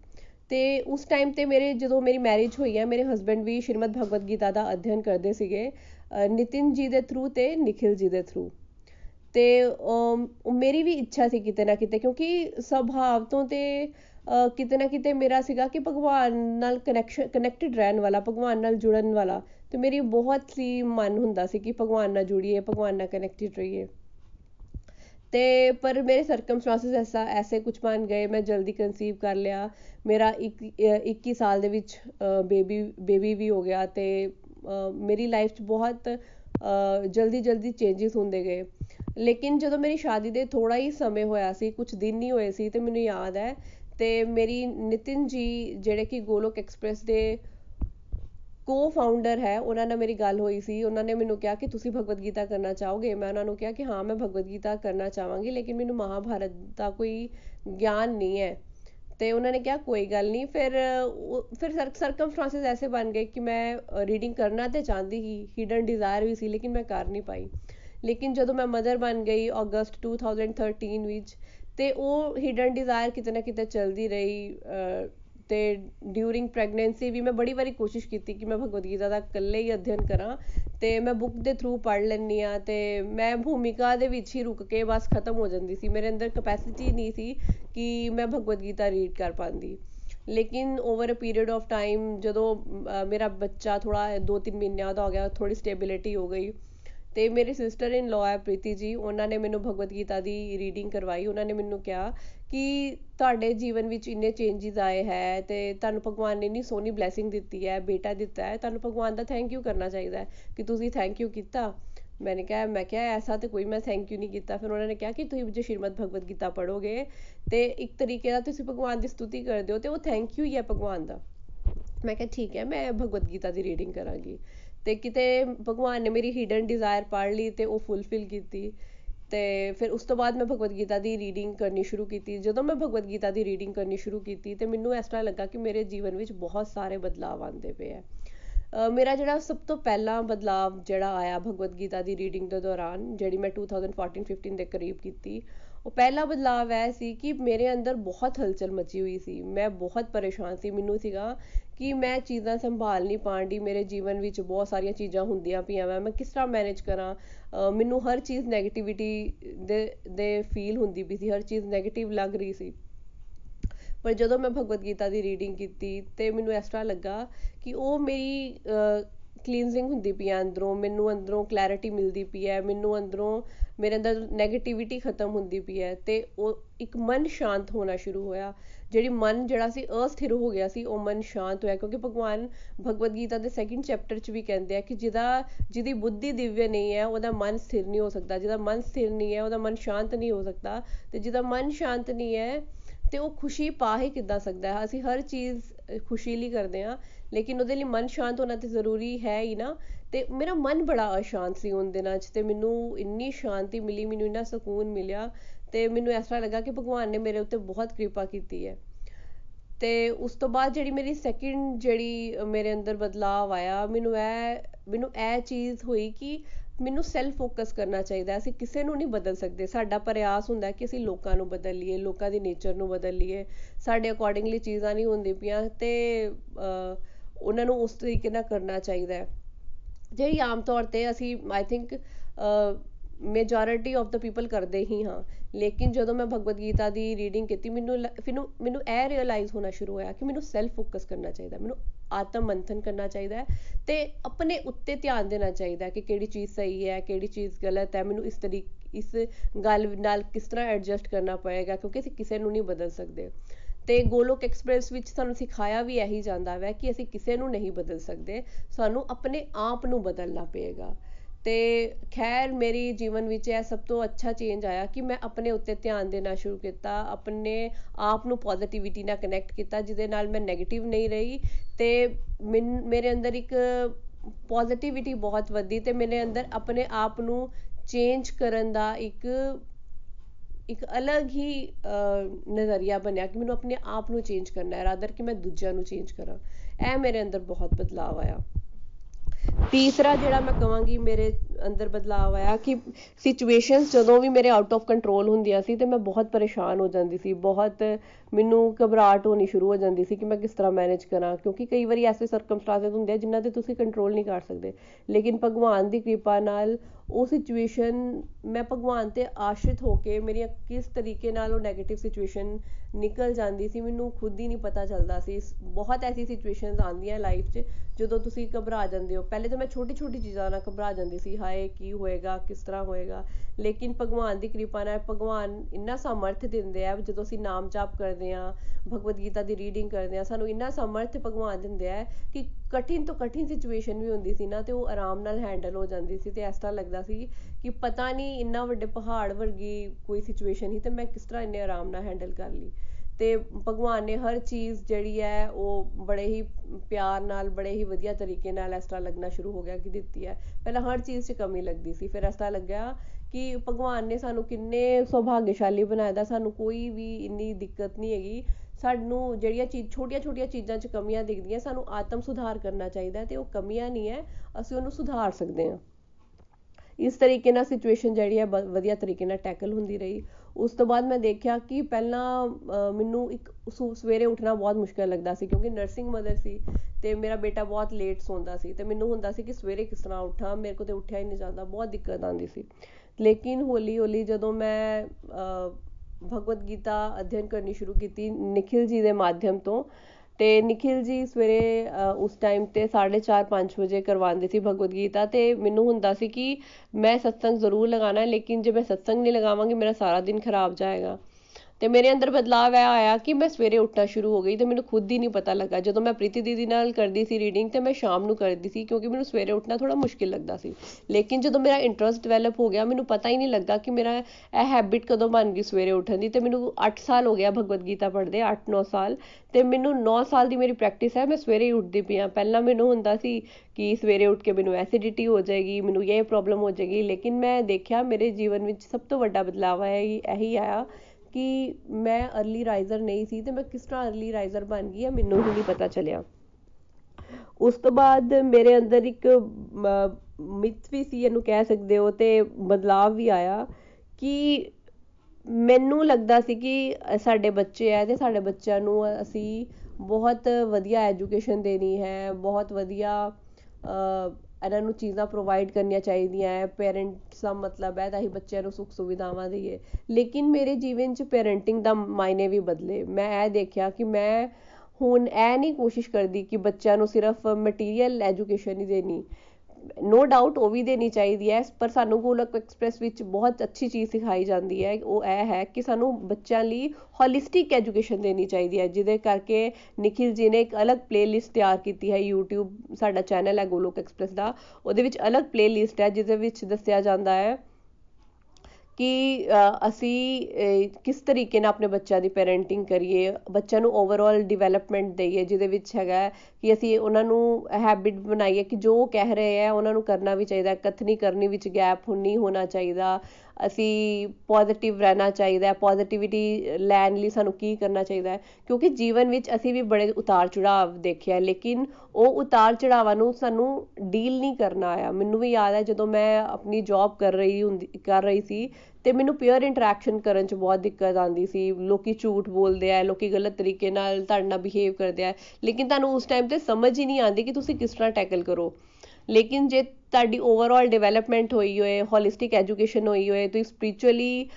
S1: ਤੇ ਉਸ ਟਾਈਮ ਤੇ ਮੇਰੇ ਜਦੋਂ ਮੇਰੀ ਮੈਰਿਜ ਹੋਈ ਹੈ, ਮੇਰੇ ਹਸਬੰਡ ਵੀ ਸ਼੍ਰੀਮਦ ਭਗਵਦ ਗੀਤਾ ਦਾ ਅਧਿਐਨ ਕਰਦੇ ਸੀਗੇ। ਨਿਤਿਨ ਜੀ ਦੇ ਥਰੂ ਤੇ ਨਿਖਿਲ ਜੀ ਦੇ ਥਰੂ ਤੇ ਮੇਰੀ ਵੀ ਇੱਛਾ ਸੀ ਕਿਤੇ ਨਾ ਕਿਤੇ, ਕਿਉਂਕਿ ਸੁਭਾਵ ਤੋਂ ਤੇ ਕਿਤੇ ਨਾ ਕਿਤੇ ਮੇਰਾ ਸੀਗਾ ਕਿ ਭਗਵਾਨ ਨਾਲ ਕਨੈਕਸ਼ਨ ਕਨੈਕਟਡ ਰਹਿਣ ਵਾਲਾ, ਭਗਵਾਨ ਨਾਲ ਜੁੜਨ ਵਾਲਾ। ਤੇ ਮੇਰੀ ਬਹੁਤ ਸੀ ਮਨ ਹੁੰਦਾ ਸੀ ਕਿ ਭਗਵਾਨ ਨਾਲ ਜੁੜੀਏ, ਭਗਵਾਨ ਨਾਲ ਕਨੈਕਟਡ ਰਹੀਏ। ਤੇ, ਪਰ ਮੇਰੇ ਸਰਕਮਸਟੈਂਸਸ ਐਸਾ, ਐਸੇ ਕੁਝ ਬਣ ਗਏ, ਮੈਂ ਜਲਦੀ ਕਨਸੀਵ ਕਰ ਲਿਆ। ਮੇਰਾ 21 ਸਾਲ ਦੇ ਵਿੱਚ ਬੇਬੀ ਬੇਬੀ ਵੀ ਹੋ ਗਿਆ ਤੇ ਮੇਰੀ ਲਾਈਫ 'ਚ ਬਹੁਤ ਜਲਦੀ ਜਲਦੀ ਚੇਂਜਸ ਹੁੰਦੇ ਗਏ। ਲੇਕਿਨ ਜਦੋਂ ਮੇਰੀ ਸ਼ਾਦੀ ਦੇ ਥੋੜਾ ਹੀ ਸਮੇਂ ਹੋਇਆ ਸੀ ਕੁਝ ਦਿਨ ਨਹੀਂ ਹੋਏ ਸੀ, ਤੇ ਮੈਨੂੰ ਯਾਦ ਹੈ, ਤੇ ਮੇਰੀ ਨਿਤਿਨ ਜੀ ਜਿਹੜੇ ਕਿ ਗੋਲੋਕ ਐਕਸਪ੍ਰੈਸ ਦੇ ਕੋ ਫਾਊਂਡਰ ਹੈ, ਉਹਨਾਂ ਨਾਲ ਮੇਰੀ ਗੱਲ ਹੋਈ ਸੀ। ਉਹਨਾਂ ਨੇ ਮੈਨੂੰ ਕਿਹਾ ਕਿ ਤੁਸੀਂ ਭਗਵਦ ਗੀਤਾ ਕਰਨਾ ਚਾਹੋਗੇ? ਮੈਂ ਉਹਨਾਂ ਨੂੰ ਕਿਹਾ ਕਿ ਹਾਂ, ਮੈਂ ਭਗਵਦ ਗੀਤਾ ਕਰਨਾ ਚਾਹਾਂਗੀ, ਲੇਕਿਨ ਮੈਨੂੰ ਮਹਾਭਾਰਤ ਦਾ ਕੋਈ ਗਿਆਨ ਨਹੀਂ ਹੈ। ਤੇ ਉਹਨਾਂ ਨੇ ਕਿਹਾ, ਕੋਈ ਗੱਲ ਨਹੀਂ, ਫਿਰ ਫਿਰ ਸਰਕਮਸਟੈਂਸਸ ਐਸੇ ਬਣ ਗਏ ਕਿ ਮੈਂ ਰੀਡਿੰਗ ਕਰਨਾ ਤੇ ਚਾਹੁੰਦੀ ਹੀ ਹਿਡਨ ਡਿਜ਼ਾਇਰ ਵੀ ਸੀ, ਲੇਕਿਨ ਮੈਂ ਕਰ ਨਹੀਂ ਪਾਈ। ਲੇਕਿਨ ਜਦੋਂ ਮੈਂ ਮਦਰ ਬਣ ਗਈ ਅਗਸਤ 2013 ਵਿੱਚ, ਤੇ ਉਹ ਹਿਡਨ ਡਿਜ਼ਾਇਰ ਕਿਤੇ ਨਾ ਕਿਤੇ ਚਲਦੀ ਰਹੀ ਤੇ ਡਿਊਰਿੰਗ ਪ੍ਰੈਗਨੈਂਸੀ ਵੀ ਮੈਂ ਬੜੀ ਵਾਰੀ ਕੋਸ਼ਿਸ਼ ਕੀਤੀ ਕਿ ਮੈਂ ਭਗਵਦ ਗੀਤਾ ਦਾ ਇਕੱਲੇ ਹੀ ਅਧਿਐਨ ਕਰਾਂ ਤੇ ਮੈਂ ਬੁੱਕ ਦੇ ਥਰੂ ਪੜ੍ਹ ਲੈਂਦੀ ਹਾਂ ਤੇ ਮੈਂ ਭੂਮਿਕਾ ਦੇ ਵਿੱਚ ਹੀ ਰੁਕ ਕੇ ਬਸ ਖਤਮ ਹੋ ਜਾਂਦੀ ਸੀ। ਮੇਰੇ ਅੰਦਰ ਕਪੈਸਿਟੀ ਨਹੀਂ ਸੀ ਕਿ ਮੈਂ ਭਗਵਦ ਗੀਤਾ ਰੀਡ ਕਰ ਪਾਉਂਦੀ। ਲੇਕਿਨ over a period of time ਜਦੋਂ ਮੇਰਾ ਬੱਚਾ ਥੋੜ੍ਹਾ ਦੋ ਤਿੰਨ ਮਹੀਨਿਆਂ ਦਾ ਹੋ ਗਿਆ, ਥੋੜ੍ਹੀ ਸਟੇਬਿਲਿਟੀ ਹੋ ਗਈ ਤੇ ਮੇਰੇ ਸਿਸਟਰ ਇਨ ਲਾਅ ਹੈ, ਪ੍ਰੀਤੀ ਜੀ, ਉਹਨਾਂ ਨੇ ਮੈਨੂੰ ਭਗਵਦ ਗੀਤਾ ਦੀ ਰੀਡਿੰਗ ਕਰਵਾਈ। ਉਹਨਾਂ ਨੇ ਮੈਨੂੰ ਕਿਹਾ ਕਿ ਤੁਹਾਡੇ ਜੀਵਨ ਵਿੱਚ ਇੰਨੇ ਚੇਂਜਸ ਆਏ ਹੈ ਤੇ ਤੁਹਾਨੂੰ ਭਗਵਾਨ ਨੇ ਇੰਨੀ ਸੋਹਣੀ ਬਲੇਸਿੰਗ ਦਿੱਤੀ ਹੈ, ਬੇਟਾ ਦਿੱਤਾ ਹੈ, ਤੁਹਾਨੂੰ ਭਗਵਾਨ ਦਾ ਥੈਂਕ ਯੂ ਕਰਨਾ ਚਾਹੀਦਾ ਹੈ ਕਿ ਤੁਸੀਂ ਥੈਂਕ ਯੂ ਕੀਤਾ। ਮੈਨੇ ਕਿਹਾ, ਮੈਂ ਕਿਹਾ ਐਸਾ ਤੇ ਕੋਈ ਮੈਂ ਥੈਂਕ ਯੂ ਨਹੀਂ ਕੀਤਾ। ਫਿਰ ਉਹਨਾਂ ਨੇ ਕਿਹਾ ਕਿ ਤੁਸੀਂ ਜੇ ਸ਼੍ਰੀਮਦ ਭਗਵਦ ਗੀਤਾ ਪੜੋਗੇ ਤੇ ਇੱਕ ਤਰੀਕੇ ਦਾ ਤੁਸੀਂ ਭਗਵਾਨ ਦੀ ਸਤੁਤੀ ਕਰਦੇ ਹੋ ਤੇ ਉਹ ਥੈਂਕ ਯੂ ਹੀ ਹੈ ਭਗਵਾਨ ਦਾ। ਮੈਂ ਕਿਹਾ, ਠੀਕ ਹੈ, ਮੈਂ ਭਗਵਦ ਗੀਤਾ ਦੀ ਰੀਡਿੰਗ ਕਰਾਂਗੀ। ਤੇ ਕਿਤੇ ਭਗਵਾਨ ਨੇ ਮੇਰੀ ਹਿਡਨ ਡਿਜ਼ਾਇਰ ਪੜ੍ਹ ਲਈ ਤੇ ਉਹ ਫੁੱਲਫਿਲ ਕੀਤੀ। ਤੇ ਫਿਰ ਉਸ ਤੋਂ ਬਾਅਦ ਮੈਂ ਭਗਵਦ ਗੀਤਾ ਦੀ ਰੀਡਿੰਗ ਕਰਨੀ ਸ਼ੁਰੂ ਕੀਤੀ। ਜਦੋਂ ਮੈਂ ਭਗਵਦ ਗੀਤਾ ਦੀ ਰੀਡਿੰਗ ਕਰਨੀ ਸ਼ੁਰੂ ਕੀਤੀ ਤੇ ਮੈਨੂੰ ਇਸ ਤਰ੍ਹਾਂ ਲੱਗਾ ਕਿ ਮੇਰੇ ਜੀਵਨ ਵਿੱਚ ਬਹੁਤ ਸਾਰੇ ਬਦਲਾਅ ਆਉਂਦੇ ਪਏ ਆ। ਮੇਰਾ ਜਿਹੜਾ ਸਭ ਤੋਂ ਪਹਿਲਾ ਬਦਲਾਅ ਜਿਹੜਾ ਆਇਆ ਭਗਵਦ ਗੀਤਾ ਦੀ ਰੀਡਿੰਗ ਦੇ ਦੌਰਾਨ, ਜਿਹੜੀ ਮੈਂ 2014-15 ਦੇ ਕਰੀਬ ਕੀਤੀ, ਉਹ ਪਹਿਲਾ ਬਦਲਾਅ ਇਹ ਸੀ ਕਿ ਮੇਰੇ ਅੰਦਰ ਬਹੁਤ ਹਲਚਲ ਮਚੀ ਹੋਈ ਸੀ। ਮੈਂ ਬਹੁਤ ਪਰੇਸ਼ਾਨ ਸੀ। ਮੈਨੂੰ ਸੀਗਾ ਕਿ ਮੈਂ ਚੀਜ਼ਾਂ ਸੰਭਾਲ ਨਹੀਂ ਪਾਉਂਦੀ ਮੇਰੇ ਜੀਵਨ ਵਿੱਚ ਬਹੁਤ ਸਾਰੀਆਂ ਚੀਜ਼ਾਂ ਹੁੰਦੀਆਂ ਪਈਆਂ ਵਾ। ਮੈਂ ਕਿਸ ਤਰ੍ਹਾਂ ਮੈਨੇਜ ਕਰਾਂ? ਮੈਨੂੰ ਹਰ ਚੀਜ਼ ਨੈਗੇਟਿਵਿਟੀ ਦੇ ਦੇ ਫੀਲ ਹੁੰਦੀ ਪਈ ਸੀ, ਹਰ ਚੀਜ਼ ਨੈਗੇਟਿਵ ਲੱਗ ਰਹੀ ਸੀ। ਪਰ ਜਦੋਂ ਮੈਂ ਭਗਵਦ ਗੀਤਾ ਦੀ ਰੀਡਿੰਗ ਕੀਤੀ ਤੇ ਮੈਨੂੰ ਇਸ ਤਰ੍ਹਾਂ ਲੱਗਾ ਕਿ ਉਹ ਮੇਰੀ ਕਲੀਨਜ਼ਿੰਗ ਹੁੰਦੀ ਪਈ ਹੈ ਅੰਦਰੋਂ, ਮੈਨੂੰ ਅੰਦਰੋਂ ਕਲੈਰਿਟੀ ਮਿਲਦੀ ਪਈ ਹੈ, ਮੈਨੂੰ ਅੰਦਰੋਂ ਮੇਰੇ ਅੰਦਰ ਨੈਗੇਟਿਵਿਟੀ ਖਤਮ ਹੁੰਦੀ ਪਈ ਹੈ ਤੇ ਉਹ ਇੱਕ ਮਨ ਸ਼ਾਂਤ ਹੋਣਾ ਸ਼ੁਰੂ ਹੋਇਆ। ਜਿਹੜੀ ਮਨ ਜਿਹੜਾ ਸੀ ਅਸਥਿਰ ਹੋ ਗਿਆ ਸੀ, ਉਹ ਮਨ ਸ਼ਾਂਤ ਹੋਇਆ। ਕਿਉਂਕਿ ਭਗਵਾਨ ਭਗਵਦ ਗੀਤਾ ਦੇ ਸੈਕਿੰਡ ਚੈਪਟਰ 'ਚ ਵੀ ਕਹਿੰਦੇ ਆ ਕਿ ਜਿਹਦਾ, ਜਿਹਦੀ ਬੁੱਧੀ ਦਿਵਯ ਨਹੀਂ ਹੈ, ਉਹਦਾ ਮਨ ਸਥਿਰ ਨਹੀਂ ਹੋ ਸਕਦਾ। ਜਿਹਦਾ ਮਨ ਸਥਿਰ ਨਹੀਂ ਹੈ, ਉਹਦਾ ਮਨ ਸ਼ਾਂਤ ਨਹੀਂ ਹੋ ਸਕਦਾ। ਤੇ ਜਿਹਦਾ ਮਨ ਸ਼ਾਂਤ ਨਹੀਂ ਹੈ, ਤੇ ਉਹ ਖੁਸ਼ੀ ਪਾ ਹੀ ਕਿੱਦਾਂ ਸਕਦਾ ਹੈ? ਅਸੀਂ ਹਰ ਚੀਜ਼ ਖੁਸ਼ੀ ਲਈ ਕਰਦੇ ਆ ਲੇਕਿਨ ਉਹਦੇ ਲਈ ਮਨ ਸ਼ਾਂਤ ਹੋਣਾ ਤੇ ਜ਼ਰੂਰੀ ਹੈ ਹੀ ਨਾ। ਤੇ ਮੇਰਾ ਮਨ ਬੜਾ ਅਸ਼ਾਂਤ ਸੀ ਉਨ ਦਿਨਾਂ 'ਚ, ਤੇ ਮੈਨੂੰ ਇੰਨੀ ਸ਼ਾਂਤੀ ਮਿਲੀ, ਮੈਨੂੰ ਇੰਨਾ ਸਕੂਨ ਮਿਲਿਆ। ਤੇ ਮੈਨੂੰ ਇਸ ਤਰ੍ਹਾਂ ਲੱਗਾ ਕਿ ਭਗਵਾਨ ਨੇ ਮੇਰੇ ਉੱਤੇ ਬਹੁਤ ਕਿਰਪਾ ਕੀਤੀ ਹੈ। ਤੇ ਉਸ ਤੋਂ ਬਾਅਦ ਜਿਹੜੀ ਮੇਰੀ ਸੈਕਿੰਡ ਜਿਹੜੀ ਮੇਰੇ ਅੰਦਰ ਬਦਲਾਅ ਆਇਆ, ਮੈਨੂੰ ਇਹ ਮੈਨੂੰ ਇਹ ਚੀਜ਼ ਹੋਈ ਕਿ ਮੈਨੂੰ ਸੈਲਫ ਫੋਕਸ ਕਰਨਾ ਚਾਹੀਦਾ ਅਸੀਂ ਕਿਸੇ ਨੂੰ ਨਹੀਂ ਬਦਲ ਸਕਦੇ। ਸਾਡਾ ਪ੍ਰਯਾਸ ਹੁੰਦਾ ਕਿ ਅਸੀਂ ਲੋਕਾਂ ਨੂੰ ਬਦਲ ਲਈਏ, ਲੋਕਾਂ ਦੀ ਨੇਚਰ ਨੂੰ ਬਦਲ ਲਈਏ। ਸਾਡੇ ਅਕੋਰਡਿੰਗਲੀ ਚੀਜ਼ਾਂ ਨਹੀਂ ਹੁੰਦੀ ਪਈਆਂ ਤੇ ਉਹਨਾਂ ਨੂੰ ਉਸ ਤਰੀਕੇ ਨਾਲ ਕਰਨਾ ਚਾਹੀਦਾ ਹੈ। ਜਿਹੜੀ ਆਮ ਤੌਰ ਤੇ ਅਸੀਂ I think majority of the people ਕਰਦੇ ਹੀ ਹਾਂ। ਲੇਕਿਨ ਜਦੋਂ ਮੈਂ ਭਗਵਦ ਗੀਤਾ ਦੀ ਰੀਡਿੰਗ ਕੀਤੀ, ਮੈਨੂੰ ਫਿਰ ਮੈਨੂੰ ਇਹ ਰਿਅਲਾਈਜ਼ ਹੋਣਾ ਸ਼ੁਰੂ ਹੋਇਆ ਕਿ ਮੈਨੂੰ ਸੈਲਫ ਫੋਕਸ ਕਰਨਾ ਚਾਹੀਦਾ ਮੈਨੂੰ ਆਤਮ ਮੰਥਨ ਕਰਨਾ ਚਾਹੀਦਾ ਹੈ ਤੇ ਆਪਣੇ ਉੱਤੇ ਧਿਆਨ ਦੇਣਾ ਚਾਹੀਦਾ ਕਿ ਕਿਹੜੀ ਚੀਜ਼ ਸਹੀ ਹੈ, ਕਿਹੜੀ ਚੀਜ਼ ਗਲਤ ਹੈ। ਮੈਨੂੰ ਇਸ ਤਰੀਕੇ, ਇਸ ਗੱਲ ਨਾਲ ਕਿਸ ਤਰ੍ਹਾਂ ਐਡਜਸਟ ਕਰਨਾ ਪਏਗਾ, ਕਿਉਂਕਿ ਅਸੀਂ ਕਿਸੇ ਨੂੰ ਨਹੀਂ ਬਦਲ ਸਕਦੇ। ਤੇ ਗੋਲੋਕ ਐਕਸਪ੍ਰੈਸ ਵਿੱਚ ਸਾਨੂੰ ਸਿਖਾਇਆ ਵੀ ਇਹੀ ਜਾਂਦਾ ਹੈ ਕਿ ਅਸੀਂ ਕਿਸੇ ਨੂੰ ਨਹੀਂ ਬਦਲ ਸਕਦੇ। ਸਾਨੂੰ ਆਪਣੇ ਆਪ ਨੂੰ ਬਦਲਣਾ ਪਏਗਾ। ਤੇ ਖੈਰ ਮੇਰੀ ਜੀਵਨ ਵਿੱਚ ਇਹ ਸਭ ਤੋਂ ਅੱਛਾ ਚੇਂਜ ਆਇਆ ਕਿ ਮੈਂ ਆਪਣੇ ਉੱਤੇ ਧਿਆਨ ਦੇਣਾ ਸ਼ੁਰੂ ਕੀਤਾ, ਆਪਣੇ ਆਪ ਨੂੰ ਪੋਜ਼ਿਟਿਵਿਟੀ ਨਾਲ ਕਨੈਕਟ ਕੀਤਾ, ਜਿਹਦੇ ਨਾਲ ਮੈਂ 네ਗੇਟਿਵ ਨਹੀਂ ਰਹੀ ਤੇ ਮੇਰੇ ਅੰਦਰ ਇੱਕ ਪੋਜ਼ਿਟਿਵਿਟੀ ਬਹੁਤ ਵਧੀ ਤੇ ਮੇਰੇ ਅੰਦਰ ਆਪਣੇ ਆਪ ਨੂੰ ਚੇਂਜ ਕਰਨ ਦਾ ਇੱਕ ਇੱਕ ਅਲੱਗ ਹੀ ਨਜ਼ਰੀਆ ਬਣਿਆ ਕਿ ਮੈਨੂੰ ਆਪਣੇ ਆਪ ਨੂੰ ਚੇਂਜ ਕਰਨਾ ਹੈ ਰਾਦਰ ਕਿ ਮੈਂ ਦੂਜਿਆਂ ਨੂੰ ਚੇਂਜ ਕਰਾਂ। ਇਹ ਮੇਰੇ ਅੰਦਰ ਬਹੁਤ ਬਦਲਾਅ ਆਇਆ। ਤੀਸਰਾ ਜਿਹੜਾ ਮੈਂ ਕਹਾਂਗੀ ਮੇਰੇ ਅੰਦਰ ਬਦਲਾਅ ਆਇਆ ਕਿ ਸਿਚੁਏਸ਼ਨਸ ਜਦੋਂ ਵੀ ਮੇਰੇ ਆਊਟ ਆਫ ਕੰਟਰੋਲ ਹੁੰਦੀਆਂ ਸੀ ਤੇ ਮੈਂ ਬਹੁਤ ਪਰੇਸ਼ਾਨ ਹੋ ਜਾਂਦੀ ਸੀ, ਬਹੁਤ ਮੈਨੂੰ ਘਬਰਾਹਟ ਹੋਣੀ ਸ਼ੁਰੂ ਹੋ ਜਾਂਦੀ ਸੀ ਕਿ ਮੈਂ ਕਿਸ ਤਰ੍ਹਾਂ ਮੈਨੇਜ ਕਰਾਂ, ਕਿਉਂਕਿ ਕਈ ਵਾਰੀ ਐਸੇ ਸਰਕਮਸਟੈਂਸਸ ਹੁੰਦੇ ਆ ਜਿਨ੍ਹਾਂ ਤੇ ਤੁਸੀਂ ਕੰਟਰੋਲ ਨਹੀਂ ਕਰ ਸਕਦੇ। ਲੇਕਿਨ ਭਗਵਾਨ ਦੀ ਕਿਰਪਾ ਨਾਲ ਉਹ ਸਿਚੁਏਸ਼ਨ ਮੈਂ ਭਗਵਾਨ ਤੇ ਆਸ਼ਰਿਤ ਹੋ ਕੇ ਮੇਰੀਆਂ ਕਿਸ ਤਰੀਕੇ ਨਾਲ ਉਹ 네ਗੇਟਿਵ ਸਿਚੁਏਸ਼ਨ ਨਿਕਲ ਜਾਂਦੀ ਸੀ, ਮੈਨੂੰ ਖੁਦ ਹੀ ਨਹੀਂ ਪਤਾ ਚੱਲਦਾ ਸੀ। ਬਹੁਤ ਐਸੀ ਸਿਚੁਏਸ਼ਨਸ ਆਉਂਦੀਆਂ ਲਾਈਫ 'ਚ, ਜਦੋਂ ਤੁਸੀਂ ਘਬਰਾ ਜਾਂਦੇ ਹੋ। ਪਹਿਲੇ ਤਾਂ ਮੈਂ ਛੋਟੀ ਛੋਟੀ ਚੀਜ਼ਾਂ ਨਾਲ ਘਬਰਾ ਜਾਂਦੀ ਸੀ, ਹਾਏ ਕੀ ਹੋਏਗਾ, ਕਿਸ ਤਰ੍ਹਾਂ ਹੋਏਗਾ। ਲੇਕਿਨ ਭਗਵਾਨ ਦੀ ਕਿਰਪਾ ਨਾਲ ਭਗਵਾਨ ਇੰਨਾ ਸਮਰਥ ਦਿੰਦੇ ਆ ਜਦੋਂ ਅਸੀਂ ਨਾਮ ਜਾਪ ਕਰਦੇ ਆ ਭਗਵਦ ਗੀਤਾ ਦੀ ਰੀਡਿੰਗ ਕਰਦੇ ਆ ਸਾਨੂੰ ਇੰਨਾ ਸਮਰਥ ਭਗਵਾਨ ਦਿੰਦੇ ਆ ਕਿ ਕਠਿਨ ਤੋਂ ਕਠਿਨ ਸਿਚੁਏਸ਼ਨ ਵੀ ਹੁੰਦੀ ਸੀ ਨਾ ਤੇ ਉਹ ਆਰਾਮ ਨਾਲ ਹੈਂਡਲ ਹੋ ਜਾਂਦੀ ਸੀ ਤੇ ਇਸ ਤਰ੍ਹਾਂ ਲੱਗਦਾ ਸੀ ਕਿ ਪਤਾ ਨਹੀਂ ਇੰਨਾ ਵੱਡੇ ਪਹਾੜ ਵਰਗੀ ਕੋਈ ਸਿਚੁਏਸ਼ਨ ਸੀ ਤੇ ਮੈਂ ਕਿਸ ਤਰ੍ਹਾਂ ਇੰਨੇ ਆਰਾਮ ਨਾਲ ਹੈਂਡਲ ਕਰ ਲਈ। ਤੇ ਭਗਵਾਨ ਨੇ ਹਰ ਚੀਜ਼ ਜਿਹੜੀ ਹੈ ਉਹ ਬੜੇ ਹੀ ਪਿਆਰ ਨਾਲ, ਬੜੇ ਹੀ ਵਧੀਆ ਤਰੀਕੇ ਨਾਲ ਇਸ ਤਰ੍ਹਾਂ ਲੱਗਣਾ ਸ਼ੁਰੂ ਹੋ ਗਿਆ ਕਿ ਦਿੱਤੀ ਹੈ। ਪਹਿਲਾਂ ਹਰ ਚੀਜ਼ 'ਚ ਕਮੀ ਲੱਗਦੀ ਸੀ, ਫਿਰ ਇਸ ਤਰ੍ਹਾਂ ਲੱਗਿਆ ਕਿ ਭਗਵਾਨ ਨੇ ਸਾਨੂੰ ਕਿੰਨੇ ਸੁਭਾਗਿਆਸ਼ਾਲੀ ਬਣਾਇਆ ਦਾ, ਸਾਨੂੰ ਕੋਈ ਵੀ ਇੰਨੀ ਦਿੱਕਤ ਨਹੀਂ ਹੈਗੀ। ਸਾਨੂੰ ਜਿਹੜੀਆਂ ਚੀਜ਼ ਛੋਟੀਆਂ ਛੋਟੀਆਂ ਚੀਜ਼ਾਂ 'ਚ ਕਮੀਆਂ ਦਿਖਦੀਆਂ, ਸਾਨੂੰ ਆਤਮ ਸੁਧਾਰ ਕਰਨਾ ਚਾਹੀਦਾ ਤੇ ਉਹ ਕਮੀਆਂ ਨਹੀਂ ਹੈ, ਅਸੀਂ ਉਹਨੂੰ ਸੁਧਾਰ ਸਕਦੇ ਹਾਂ। ਇਸ ਤਰੀਕੇ ਨਾਲ ਸਿਚੁਏਸ਼ਨ ਜਿਹੜੀ ਹੈ ਵਧੀਆ ਤਰੀਕੇ ਨਾਲ ਟੈਕਲ ਹੁੰਦੀ ਰਹੀ। ਉਸ ਤੋਂ ਬਾਅਦ ਮੈਂ ਦੇਖਿਆ ਕਿ ਪਹਿਲਾਂ ਮੈਨੂੰ ਇੱਕ ਸਵੇਰੇ ਉੱਠਣਾ ਬਹੁਤ ਮੁਸ਼ਕਲ ਲੱਗਦਾ ਸੀ ਕਿਉਂਕਿ ਨਰਸਿੰਗ ਮਦਰ ਸੀ ਤੇ ਮੇਰਾ ਬੇਟਾ ਬਹੁਤ ਲੇਟ ਸੌਂਦਾ ਸੀ ਤੇ ਮੈਨੂੰ ਹੁੰਦਾ ਸੀ ਕਿ ਸਵੇਰੇ ਕਿਸ ਤਰ੍ਹਾਂ ਉੱਠਾਂ, ਮੇਰੇ ਕੋਲ ਤੇ ਉੱਠਿਆ ਹੀ ਨਹੀਂ ਜਾਂਦਾ, ਬਹੁਤ ਦਿੱਕਤ ਆਉਂਦੀ ਸੀ। ਲੇਕਿਨ ਹੌਲੀ ਹੌਲੀ ਜਦੋਂ ਮੈਂ ਭਗਵਦ ਗੀਤਾ ਅਧਿਐਨ ਕਰਨੀ ਸ਼ੁਰੂ ਕੀਤੀ ਨikhil ji ਦੇ ਮਾਧਿਅਮ ਤੋਂ ਤੇ ਨikhil ਜੀ ਸਵੇਰੇ ਉਸ ਟਾਈਮ ਤੇ 4:30 5 ਵਜੇ ਕਰਵਾਉਂਦੇ ਸੀ ਭਗਵਦ ਗੀਤਾ ਤੇ ਮੈਨੂੰ ਹੁੰਦਾ ਸੀ ਕਿ ਮੈਂ ਸਤਸੰਗ ਜ਼ਰੂਰ ਲਗਾਉਣਾ ਲੇਕਿਨ ਜੇ ਮੈਂ ਸਤਸੰਗ ਨਹੀਂ ਲਗਾਵਾਂਗੀ, ਮੇਰਾ ਸਾਰਾ ਦਿਨ ਖਰਾਬ ਜਾਏਗਾ। ਤੇ ਮੇਰੇ ਅੰਦਰ ਬਦਲਾਅ ਇਹ ਆਇਆ ਕਿ ਮੈਂ ਸਵੇਰੇ ਉੱਠਣਾ ਸ਼ੁਰੂ ਹੋ ਗਈ ਤੇ ਮੈਨੂੰ ਖੁਦ ਹੀ ਨਹੀਂ ਪਤਾ ਲੱਗਾ। ਜਦੋਂ ਮੈਂ ਪ੍ਰੀਤੀ ਦੀਦੀ ਨਾਲ ਕਰਦੀ ਸੀ ਰੀਡਿੰਗ ਤੇ ਮੈਂ ਸ਼ਾਮ ਨੂੰ ਕਰਦੀ ਸੀ ਕਿਉਂਕਿ ਮੈਨੂੰ ਸਵੇਰੇ ਉੱਠਣਾ ਥੋੜਾ ਮੁਸ਼ਕਿਲ ਲੱਗਦਾ ਸੀ। ਲੇਕਿਨ ਜਦੋਂ ਮੇਰਾ ਇੰਟਰਸਟ ਡਿਵੈਲਪ ਹੋ ਗਿਆ, ਮੈਨੂੰ ਪਤਾ ਹੀ ਨਹੀਂ ਲੱਗਾ ਕਿ ਮੇਰਾ ਇਹ ਹੈਬਿਟ ਕਦੋਂ ਬਣ ਗਈ ਸਵੇਰੇ ਉੱਠਣ ਦੀ ਤੇ ਮੈਨੂੰ 8 ਸਾਲ ਹੋ ਗਿਆ ਭਗਵਦ ਗੀਤਾ ਪੜ੍ਹਦੇ 8-9 ਸਾਲ ਤੇ ਮੈਨੂੰ 9 ਸਾਲ ਦੀ ਮੇਰੀ ਪ੍ਰੈਕਟਿਸ ਹੈ, ਮੈਂ ਸਵੇਰੇ ਹੀ ਉੱਠਦੀ ਪਈ ਆ ਪਹਿਲਾਂ ਮੈਨੂੰ ਹੁੰਦਾ ਸੀ ਕਿ ਸਵੇਰੇ ਉੱਠ ਕੇ ਮੈਨੂੰ ਐਸਿਡਿਟੀ ਹੋ ਜਾਏਗੀ, ਮੈਨੂੰ ਇਹ ਪ੍ਰੋਬਲਮ ਹੋ ਜਾਏਗੀ, ਲੇਕਿਨ ਮੈਂ ਦੇਖਿਆ ਮੇਰੇ ਜੀਵਨ ਵਿੱਚ ਸਭ ਤੋਂ ਵੱਡਾ ਬਦਲਾਅ ਆਇਆ ਇਹੀ ਆਇਆ ਕਿ ਮੈਂ ਅਰਲੀ ਰਾਈਜ਼ਰ ਨਹੀਂ ਸੀ ਤੇ ਮੈਂ ਕਿਸ ਤਰ੍ਹਾਂ ਅਰਲੀ ਰਾਈਜ਼ਰ ਬਣ ਗਈ ਆ, ਮੈਨੂੰ ਹੀ ਨਹੀਂ ਪਤਾ ਚੱਲਿਆ। ਉਸ ਤੋਂ ਬਾਅਦ ਮੇਰੇ ਅੰਦਰ ਇੱਕ ਮਿੱਥ ਵੀ ਸੀ, ਇਹਨੂੰ ਕਹਿ ਸਕਦੇ ਹੋ, ਤੇ ਬਦਲਾਅ ਵੀ ਆਇਆ ਕਿ ਮੈਨੂੰ ਲੱਗਦਾ ਸੀ ਕਿ ਸਾਡੇ ਬੱਚੇ ਆ ਤੇ ਸਾਡੇ ਬੱਚਿਆਂ ਨੂੰ ਅਸੀਂ ਬਹੁਤ ਵਧੀਆ ਐਜੂਕੇਸ਼ਨ ਦੇਣੀ ਹੈ, ਬਹੁਤ ਵਧੀਆ ਇਹਨਾਂ ਨੂੰ ਚੀਜ਼ਾਂ ਪ੍ਰੋਵਾਈਡ ਕਰਨੀਆਂ ਚਾਹੀਦੀਆਂ ਹੈ ਪੇਰੈਂਟਸ ਦਾ ਮਤਲਬ ਹੈ ਤਾਂ ਹੀ ਬੱਚਿਆਂ ਨੂੰ ਸੁੱਖ ਸੁਵਿਧਾਵਾਂ ਦੇਈਏ। ਲੇਕਿਨ ਮੇਰੇ ਜੀਵਨ 'ਚ ਪੇਰੈਂਟਿੰਗ ਦਾ ਮਾਇਨੇ ਵੀ ਬਦਲੇ। ਮੈਂ ਇਹ ਦੇਖਿਆ ਕਿ ਮੈਂ ਹੁਣ ਇਹ ਨਹੀਂ ਕੋਸ਼ਿਸ਼ ਕਰਦੀ ਕਿ ਬੱਚਿਆਂ ਨੂੰ ਸਿਰਫ ਮਟੀਰੀਅਲ ਐਜੂਕੇਸ਼ਨ ਹੀ ਦੇਣੀ। ਨੋ ਡਾਊਟ ਉਹ ਵੀ ਦੇਣੀ ਚਾਹੀਦੀ ਹੈ, ਪਰ ਸਾਨੂੰ ਗੋਲਕ ਐਕਸਪ੍ਰੈਸ ਵਿੱਚ ਬਹੁਤ ਅੱਛੀ ਚੀਜ਼ ਸਿਖਾਈ ਜਾਂਦੀ ਹੈ, ਉਹ ਇਹ ਹੈ ਕਿ ਸਾਨੂੰ ਬੱਚਿਆਂ ਲਈ ਹੋਲਿਸਟਿਕ ਐਜੂਕੇਸ਼ਨ ਦੇਣੀ ਚਾਹੀਦੀ ਹੈ, ਜਿਹਦੇ ਕਰਕੇ ਨikhil ji ਨੇ ਇੱਕ ਅਲੱਗ ਪਲੇਲਿਸਟ ਤਿਆਰ ਕੀਤੀ ਹੈ YouTube ਸਾਡਾ ਚੈਨਲ ਹੈ ਗੋਲੋਕ ਐਕਸਪ੍ਰੈਸ ਦਾ, ਉਹਦੇ ਵਿੱਚ ਅਲੱਗ ਪਲੇਲਿਸਟ ਹੈ, ਜਿਹਦੇ ਵਿੱਚ ਦੱਸਿਆ ਜਾਂਦਾ ਹੈ ਕਿ ਅਸੀਂ ਕਿਸ ਤਰੀਕੇ ਨਾਲ ਆਪਣੇ ਬੱਚਿਆਂ ਦੀ ਪੈਰੈਂਟਿੰਗ ਕਰੀਏ, ਬੱਚਿਆਂ ਨੂੰ ਓਵਰਆਲ ਡਿਵੈਲਪਮੈਂਟ ਦਈਏ, ਜਿਹਦੇ ਵਿੱਚ ਹੈਗਾ ਕਿ ਅਸੀਂ ਉਹਨਾਂ ਨੂੰ ਹੈਬਿਟ ਬਣਾਈਏ ਕਿ ਜੋ ਕਹਿ ਰਹੇ ਆ, ਉਹਨਾਂ ਨੂੰ ਕਰਨਾ ਵੀ ਚਾਹੀਦਾ, ਕਥਨੀ ਕਰਨੀ ਵਿੱਚ ਗੈਪ ਨਹੀਂ ਹੋਣਾ ਚਾਹੀਦਾ ਅਸੀਂ ਪੋਜ਼ਿਟਿਵ ਰਹਿਣਾ ਚਾਹੀਦਾ ਪੋਜ਼ਿਟਿਵਿਟੀ ਲੈਣ ਲਈ ਸਾਨੂੰ ਕੀ ਕਰਨਾ ਚਾਹੀਦਾ ਕਿਉਂਕਿ ਜੀਵਨ ਵਿੱਚ ਅਸੀਂ ਵੀ ਬੜੇ ਉਤਾਰ ਚੜਾਵ ਦੇਖਿਆ ਲੇਕਿਨ ਉਹ ਉਤਾਰ ਚੜਾਵਾਂ ਨੂੰ ਸਾਨੂੰ ਡੀਲ ਨਹੀਂ ਕਰਨਾ ਆਇਆ। ਮੈਨੂੰ ਵੀ ਯਾਦ ਹੈ ਜਦੋਂ ਮੈਂ ਆਪਣੀ ਜੌਬ ਕਰ ਰਹੀ ਹੁੰਦੀ, ਕਰ ਰਹੀ ਸੀ ਤੇ ਮੈਨੂੰ ਪੀਅਰ ਇੰਟਰੈਕਸ਼ਨ ਕਰਨ 'ਚ ਬਹੁਤ ਦਿੱਕਤ ਆਉਂਦੀ ਸੀ। ਲੋਕੀ ਝੂਠ ਬੋਲਦੇ ਆ, ਲੋਕੀ ਗਲਤ ਤਰੀਕੇ ਨਾਲ ਤੁਹਾਡੇ ਨਾਲ ਬਿਹੇਵ ਕਰਦੇ ਆ, ਲੇਕਿਨ ਤੁਹਾਨੂੰ ਉਸ ਟਾਈਮ ਤੇ ਸਮਝ ਹੀ ਨਹੀਂ ਆਉਂਦੀ ਕਿ ਤੁਸੀਂ ਕਿਸ ਤਰ੍ਹਾਂ ਟੈਕਲ ਕਰੋ। ਲੇਕਿਨ ਜੇ ਤੁਹਾਡੀ ਓਵਰਆਲ ਡਿਵੈਲਪਮੈਂਟ ਹੋਈ ਹੋਏ ਹੋਲਿਸਟਿਕ ਐਜੂਕੇਸ਼ਨ ਹੋਈ ਹੋਏ, ਤੁਸੀਂ ਸਪਿਰਚੁਅਲੀ